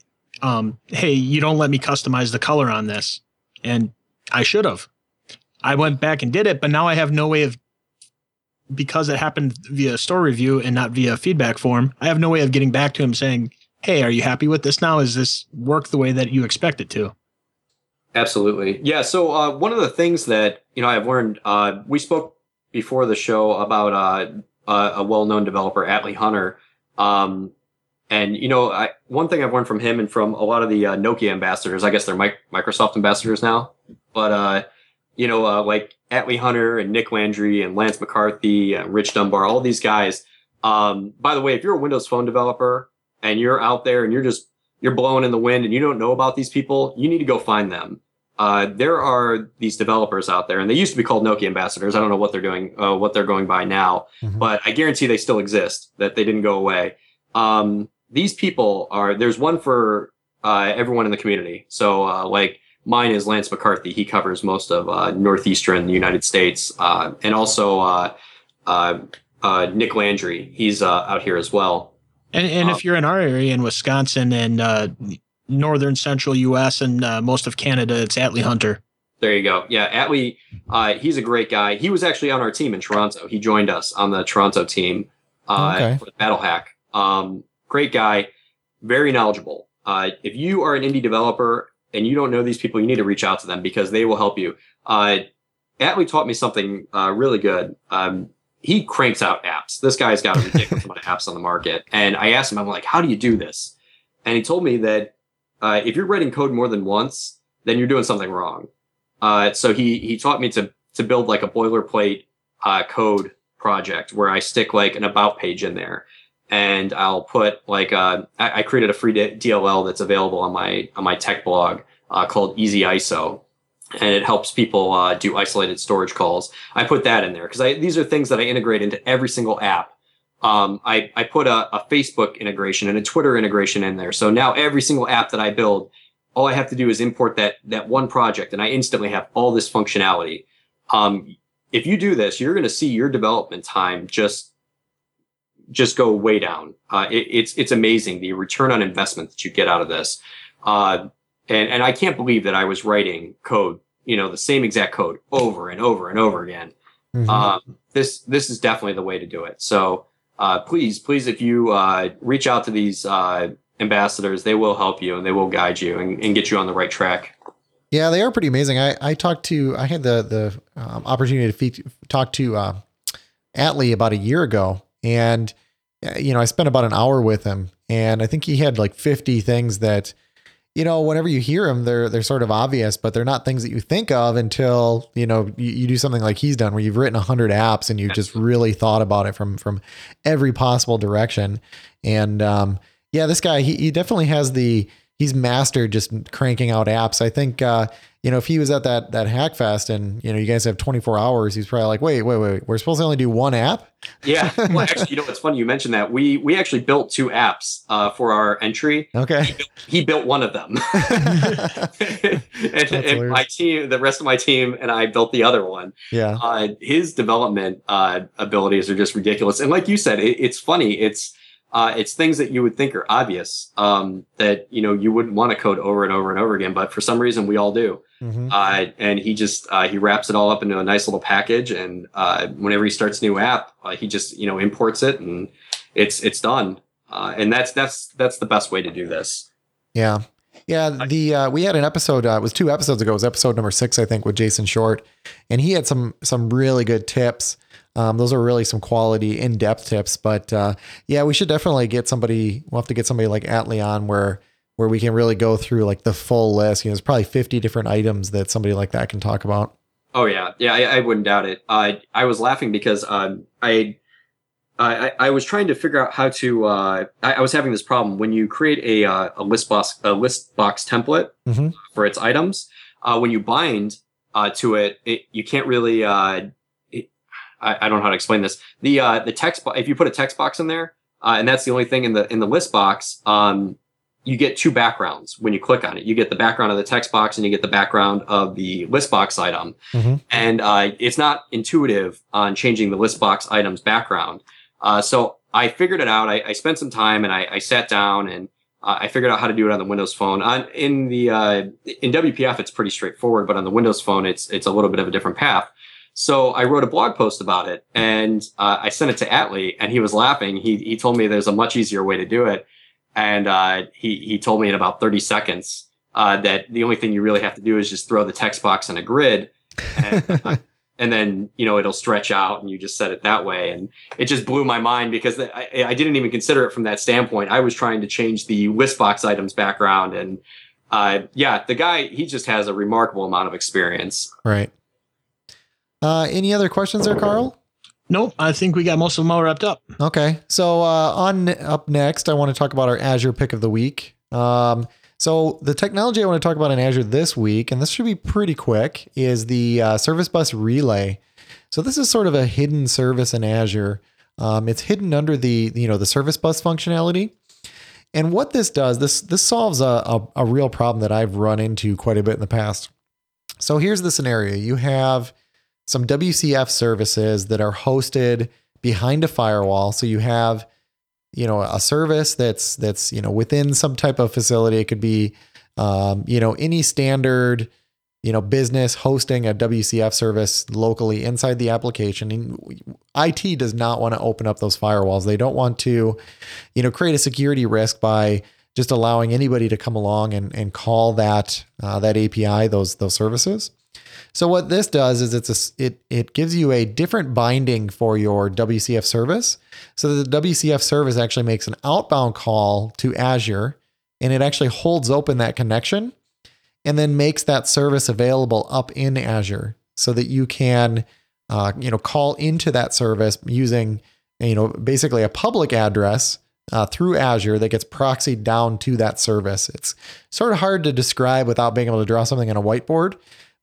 Speaker 2: um, "Hey, you don't let me customize the color on this," and I should have. I went back and did it, but now I have no way of because it happened via store review and not via feedback form. I have no way of getting back to him saying, "Hey, are you happy with this now? Is this work the way that you expect it to?"
Speaker 3: Absolutely. Yeah. So uh, one of the things that you know I've learned, uh, we spoke before the show about uh, a, a well-known developer, Atley Hunter, um, and you know I, one thing I've learned from him and from a lot of the uh, Nokia ambassadors. I guess they're mic- Microsoft ambassadors now, but uh, you know uh, like Atley Hunter and Nick Landry and Lance McCarty, and Rich Dunbar, all these guys. Um, by the way, if you're a Windows Phone developer and you're out there and you're just you're blowing in the wind and you don't know about these people, you need to go find them. Uh, there are these developers out there, and they used to be called Nokia ambassadors. I don't know what they're doing, uh, what they're going by now,
Speaker 1: Mhm.
Speaker 3: but I guarantee they still exist. That they didn't go away. Um, these people are. There's one for uh, everyone in the community. So, uh, like mine is Lance McCarty. He covers most of uh, northeastern United States, uh, and also uh, uh, uh, Nick Landry. He's uh, out here as well.
Speaker 2: And, and
Speaker 3: Um,
Speaker 2: if you're in our area in Wisconsin and uh, northern central U.S. and uh, most of Canada, it's Atley Hunter.
Speaker 3: There you go. Yeah, Atley, uh, he's a great guy. He was actually on our team in Toronto. He joined us on the Toronto team uh,
Speaker 1: Okay.
Speaker 3: for the Battle Hack. Um, great guy, very knowledgeable. Uh, if you are an indie developer and you don't know these people, you need to reach out to them because they will help you. Uh, taught me something uh, really good. Um, he cranks out apps. This guy's got a ridiculous amount of apps on the market. And I asked him, I'm like, how do you do this? And he told me that uh, if you're writing code more than once, then you're doing something wrong. Uh, so he he taught me to to build like a boilerplate uh, code project where I stick like an about page in there, and I'll put like uh, I, created a free DLL that's available on my on my tech blog uh, called Easy ISO, and it helps people uh, do isolated storage calls. I put that in there because these are things that I integrate into every single app. Um, I I put a, a Facebook integration and a Twitter integration in there, so now every single app that I build all I have to do is import that that one project, and I instantly have all this functionality. Um, if you do this, you're going to see your development time just just go way down. Uh, it, it's it's amazing the return on investment that you get out of this. Uh, and and I can't believe that I was writing code, you know, the same exact code over and over and over again.
Speaker 1: Mhm.
Speaker 3: Um, this this is definitely the way to do it. So uh, please, please, if you uh, reach out to these uh, ambassadors, they will help you and they will guide you and, and get you on the right track.
Speaker 1: Yeah, they are pretty amazing. I, I talked to, I had the the um, opportunity to fe- talk to uh, Atley about a year ago, and uh, you know I spent about an hour with him, and I think he had like fifty things that, you know, whenever you hear them, they're they're sort of obvious, but they're not things that you think of until you know you, you do something like he's done, where you've written hundred apps and you've just really thought about it from from every possible direction, and um, yeah, this guy he, he definitely has the he's mastered just cranking out apps. I think uh, you know if he was at that that Hackfest and you know you guys have 24 hours, he's probably like, wait, wait, wait, we're supposed to only do one app.
Speaker 3: Yeah, well, actually, you know what's funny? You mentioned that we we actually built two apps uh, for our entry.
Speaker 1: Okay,
Speaker 3: he built, he built one of them, and, and my team, the rest of my team, and I built the other one.
Speaker 1: Yeah,
Speaker 3: uh, his development uh, abilities are just ridiculous, and like you said, it, it's funny. It's uh, it's things that you would think are obvious um, that you know you wouldn't want to code over and over and over again, but for some reason we all do. Mm-hmm. Uh, and he just uh, he wraps it all up into a nice little package, and uh, whenever he starts a new app, uh, he just you know imports it, and it's it's done. Uh, and that's that's that's the best way to do this.
Speaker 1: Yeah, yeah. The uh, we had an episode. it was two episodes ago. It was episode number six, I think, with Jason Short, and he had some some really good tips um, those are really some quality in-depth tips. But uh, yeah, we should definitely get somebody. We'll have to get somebody like Atley on where where we can really go through like the full list. You know, there's probably 50 different items that somebody like that can talk about.
Speaker 3: Oh yeah, yeah, I, I wouldn't doubt it. I I was laughing because um, I. I, I was trying to figure out how to. Uh, I, I was having this problem when you create a uh, a list box a list box template mm-hmm. for its items. Uh, when you bind uh, to it, it, you can't really uh, I, I, don't know how to explain this. The uh, the text bo- if you put a text box in there, uh, and that's the only thing in the in the list box, um, you get two backgrounds when you click on it. You get the background of the text box and you get the background of the list box item. Mm-hmm. And uh, it's not intuitive on changing the list box item's background. Uh, so I figured it out. I, I spent some time and I, I sat down and uh, I figured out how to do it on the Windows Phone. On in the uh, in WPF, it's pretty straightforward, but on the Windows Phone, it's it's a little bit of a different path. So I wrote a blog post about it and uh, I sent it to Atley and he was laughing. He, he told me there's a much easier way to do it. And uh, he, he told me in about 30 seconds uh, that the only thing you really have to do is just throw the text box in a grid. And, and then, you know, it'll stretch out and you just set it that way. And it just blew my mind because I, I didn't even consider it from that standpoint. I was trying to change the list box items background and uh, yeah, the guy, he just has a remarkable amount of experience.
Speaker 1: Right. Uh, any other questions there, Carl?
Speaker 2: Nope, I think we got most of them all wrapped up.
Speaker 1: Okay, so uh, on up next, I want to talk about our Azure pick of the week. Um, so the technology I want to talk about in Azure this week, and this should be pretty quick, is the uh, Service Bus Relay. So this is sort of a hidden service in Azure. Um, it's hidden under the you know the Service Bus functionality. And what this does, this this solves a, a, a real problem that I've run into quite a bit in the past. So here's the scenario: you have some WCF services that are hosted behind a firewall. So you have, you know, a service that's that's you know within some type of facility. It could be, um, you know, any standard, you know, business hosting a WCF service locally inside the application. And IT does not want to open up those firewalls. They don't want to, you know, create a security risk by just allowing anybody to come along and, and call that uh, that API those those services. So what this does is it's a, it it gives you a different binding for your WCF service. So the WCF service actually makes an outbound call to Azure and it actually holds open that connection and then makes that service available up in Azure so that you can uh, you know call into that service using you know basically a public address uh, through Azure that gets proxied down to that service. It's sort of hard to describe without being able to draw something on a whiteboard.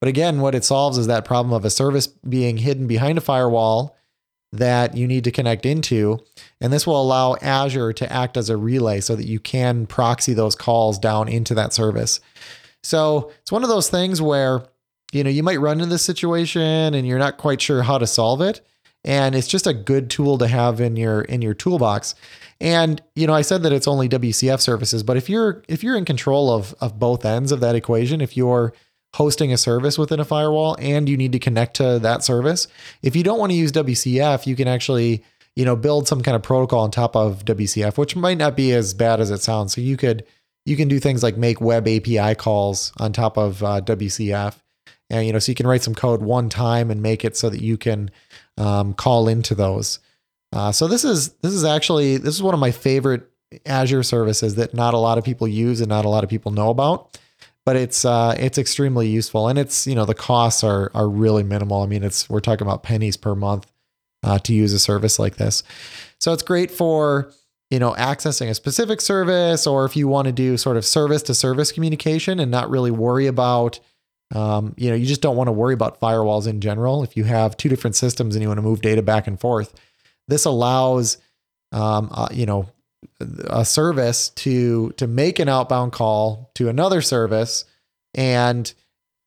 Speaker 1: But again, what it solves is that problem of a service being hidden behind a firewall that you need to connect into. And this will allow Azure to act as a relay so that you can proxy those calls down into that service. So it's one of those things where, you know, you might run into this situation and you're not quite sure how to solve it. And it's just a good tool to have in your in your toolbox. And you know, I said that it's only WCF services, but if you're if you're in control of of both ends of that equation, if you're hosting a service within a firewall and you need to connect to that service. If you don't want to use WCF, you can actually, you know, build some kind of protocol on top of WCF, which might not be as bad as it sounds. So you could you can do things like make web API calls on top of uh, WCF, and you know, so you can write some code one time and make it so that you can um, call into those. Uh, so this is this is actually this is one of my favorite Azure services that not a lot of people use and not a lot of people know about but it's uh, it's extremely useful, and it's you know the costs are are really minimal. I mean, it's we're talking about pennies per month uh, to use a service like this, so it's great for you know, accessing a specific service, or if you want to do sort of service to service communication and not really worry about, um, you know, you just don't want to worry about firewalls in general. If you have two different systems and you want to move data back and forth, this allows, um, uh, you know, a service to to make an outbound call to another service, and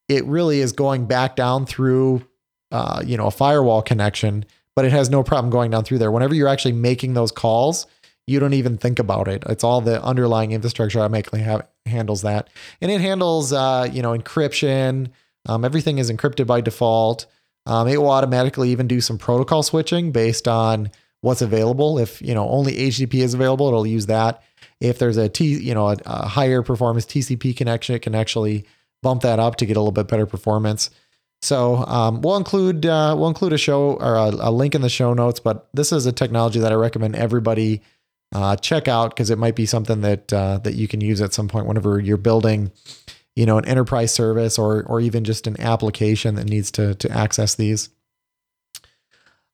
Speaker 1: it really is going back down through, uh, you know, a firewall connection, but it has no problem going down through there. Whenever you're actually making those calls you don't even think about it. It's all the underlying infrastructure automatically have, handles that, and it handles uh, you know encryption. Um, everything is encrypted by default. Um, it will automatically even do some protocol switching based on what's available. If you know only HTTP is available, it'll use that. If there's a T, you know, a, a higher performance TCP connection, it can actually bump that up to get a little bit better performance. So um, we'll include uh, we'll include a show or a, a, link in the show notes. But this is a technology that I recommend everybody uh, check out because it might be something that uh, that you can use at some point whenever you're building, you know, an enterprise service or or even just an application that needs to to access these.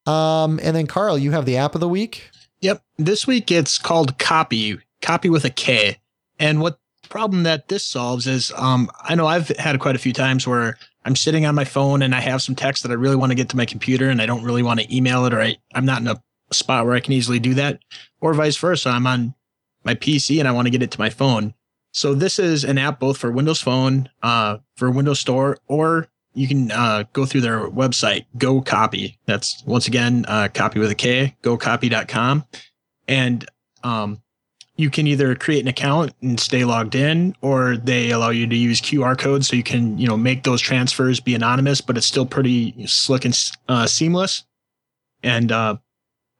Speaker 1: Um, and then Carl, you have the app of the week.
Speaker 2: Yep, this week it's called Kopy, Kopy with a K. And what problem that this solves is, um, I know I've had quite a few times where I'm sitting on my phone and I have some text that I really want to get to my computer and I don't really want to email it or I, I'm not in a spot where I can easily do that, or vice versa. I'm on my PC and I want to get it to my phone. So this is an app both for Windows Phone, uh, for Windows Store, or you can uh, go through their website, Go Copy. That's once again uh, Kopy with a K, gokopy.com, and um, you can either create an account and stay logged in, or they allow you to use QR codes so you can you know make those transfers be anonymous, but it's still pretty slick and uh, seamless. And uh,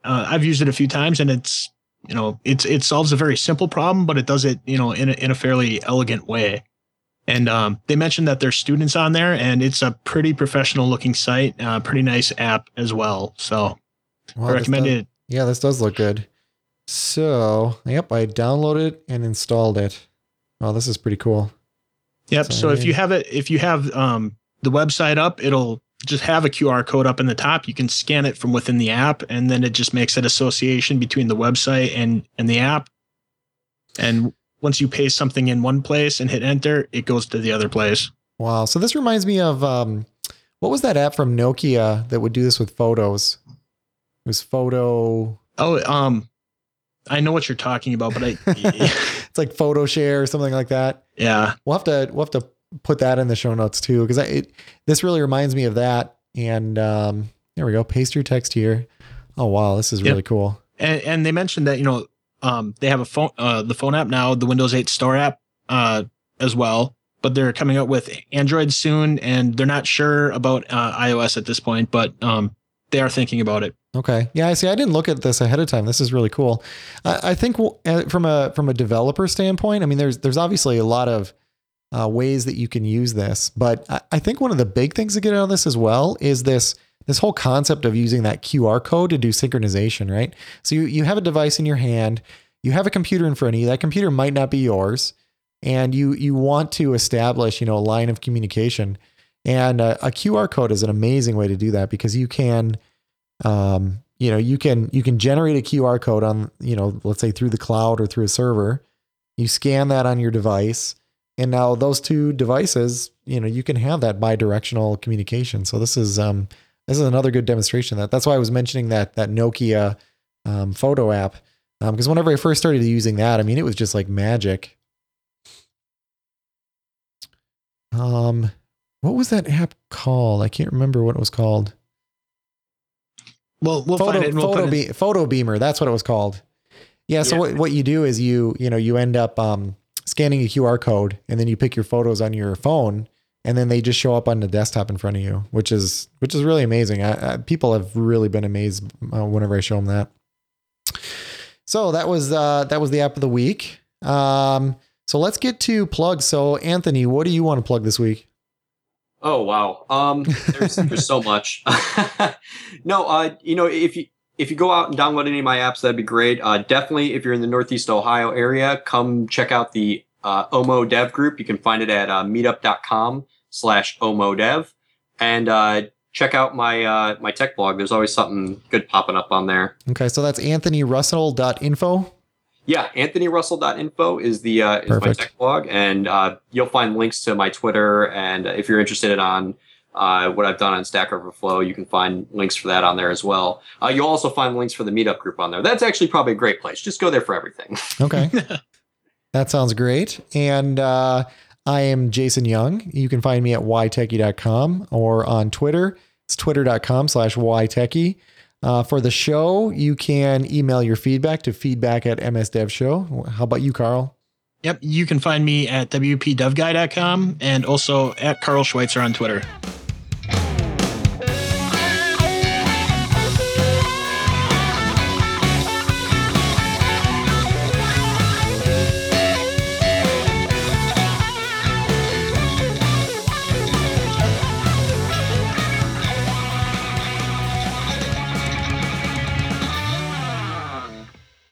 Speaker 2: uh, I've used it a few times, and it's you know it's it solves a very simple problem, but it does it you know in a, in a fairly elegant way. And um, they mentioned that there's students on there, and it's a pretty professional looking site, uh, pretty nice app as well. So well, I recommend
Speaker 1: does,
Speaker 2: it.
Speaker 1: Yeah, this does look good. So, yep, I downloaded and installed it. Oh, this is pretty cool.
Speaker 2: Yep. So, so if you have it, if you have um, the website up, it'll just have a QR code up in the top. You can scan it from within the app, and then it just makes that association between the website and and the app. And once you paste something in one place and hit enter, it goes to the other place.
Speaker 1: Wow! So this reminds me of um, what was that app from Nokia that would do this with photos? It was photo.
Speaker 2: Oh, um, I know what you're talking about, but I.
Speaker 1: it's like Photo Share or something like that.
Speaker 2: Yeah,
Speaker 1: we'll have to we'll have to put that in the show notes too because it this really reminds me of that. And um, there we go. Paste your text here. Oh wow, this is really cool.
Speaker 2: And, and they mentioned that you know um, they have a phone uh, the phone app now, the Windows 8 Store app uh, as well. But they're coming out with Android soon, and they're not sure about uh, iOS at this point. But um, they are thinking about it.
Speaker 1: Okay. Yeah, I see. I didn't look at this ahead of time. This is really cool. I, I think uh, from a from a developer standpoint, I mean, there's there's obviously a lot of uh, ways that you can use this. But I, I think one of the big things to get out of this as well is this this whole concept of using that QR code to do synchronization, right? So you, you have a device in your hand, you have a computer in front of you. That computer might not be yours, and you you want to establish, you know, a line of communication. And a, a QR code is an amazing way to do that because you can, um, you know, you can you can generate a QR code on, you know, let's say through the cloud or through a server. You scan that on your device and now those two devices, you know, you can have that bi-directional communication. So this is um, this is another good demonstration that. That's why I was mentioning that that Nokia um, photo app because um, whenever I first started using that, I mean, it was just like magic. Um, what was that app called? I can't remember what it was called.
Speaker 2: Well, we'll photo, find it. We'll
Speaker 1: photo, be- PhotoBeamer. That's what it was called. Yeah. So yeah. what what you do is you you know you end up um scanning a QR code and then you pick your photos on your phone and then they just show up on the desktop in front of you, which is which is really amazing. I, I, people have really been amazed uh, whenever I show them that. So that was uh, that was the app of the week. Um, so let's get to plugs. So Anthony, what do you want to plug this week?
Speaker 3: Oh wow, um, there's there's so much. no, uh, you know if you if you go out and download any of my apps, that'd be great. Uh, definitely, if you're in the Northeast Ohio area, come check out the uh, OMO Dev group. You can find it at uh, meetup.com slash OMO Dev. And uh, check out my uh, my tech blog. There's always something good popping up on there.
Speaker 1: Okay, so that's anthonyrussell.info?
Speaker 3: Yeah, anthonyrussell.info is the uh, is my tech blog, and uh, you'll find links to my Twitter. And if you're interested on uh, what I've done on Stack Overflow, you can find links for that on there as well. Uh, you'll also find links for the meetup group on there. That's actually probably a great place. Just go there for everything.
Speaker 1: Okay. that sounds great. And uh, I am Jason Young. You can find me at ytechie.com or on Twitter. It's twitter.com slash ytechie. Uh, for the show, you can email your feedback to feedback at msdevshow. How about you, Carl?
Speaker 2: Yep. You can find me at wpdevguy.com and also at Carl Schweitzer on Twitter.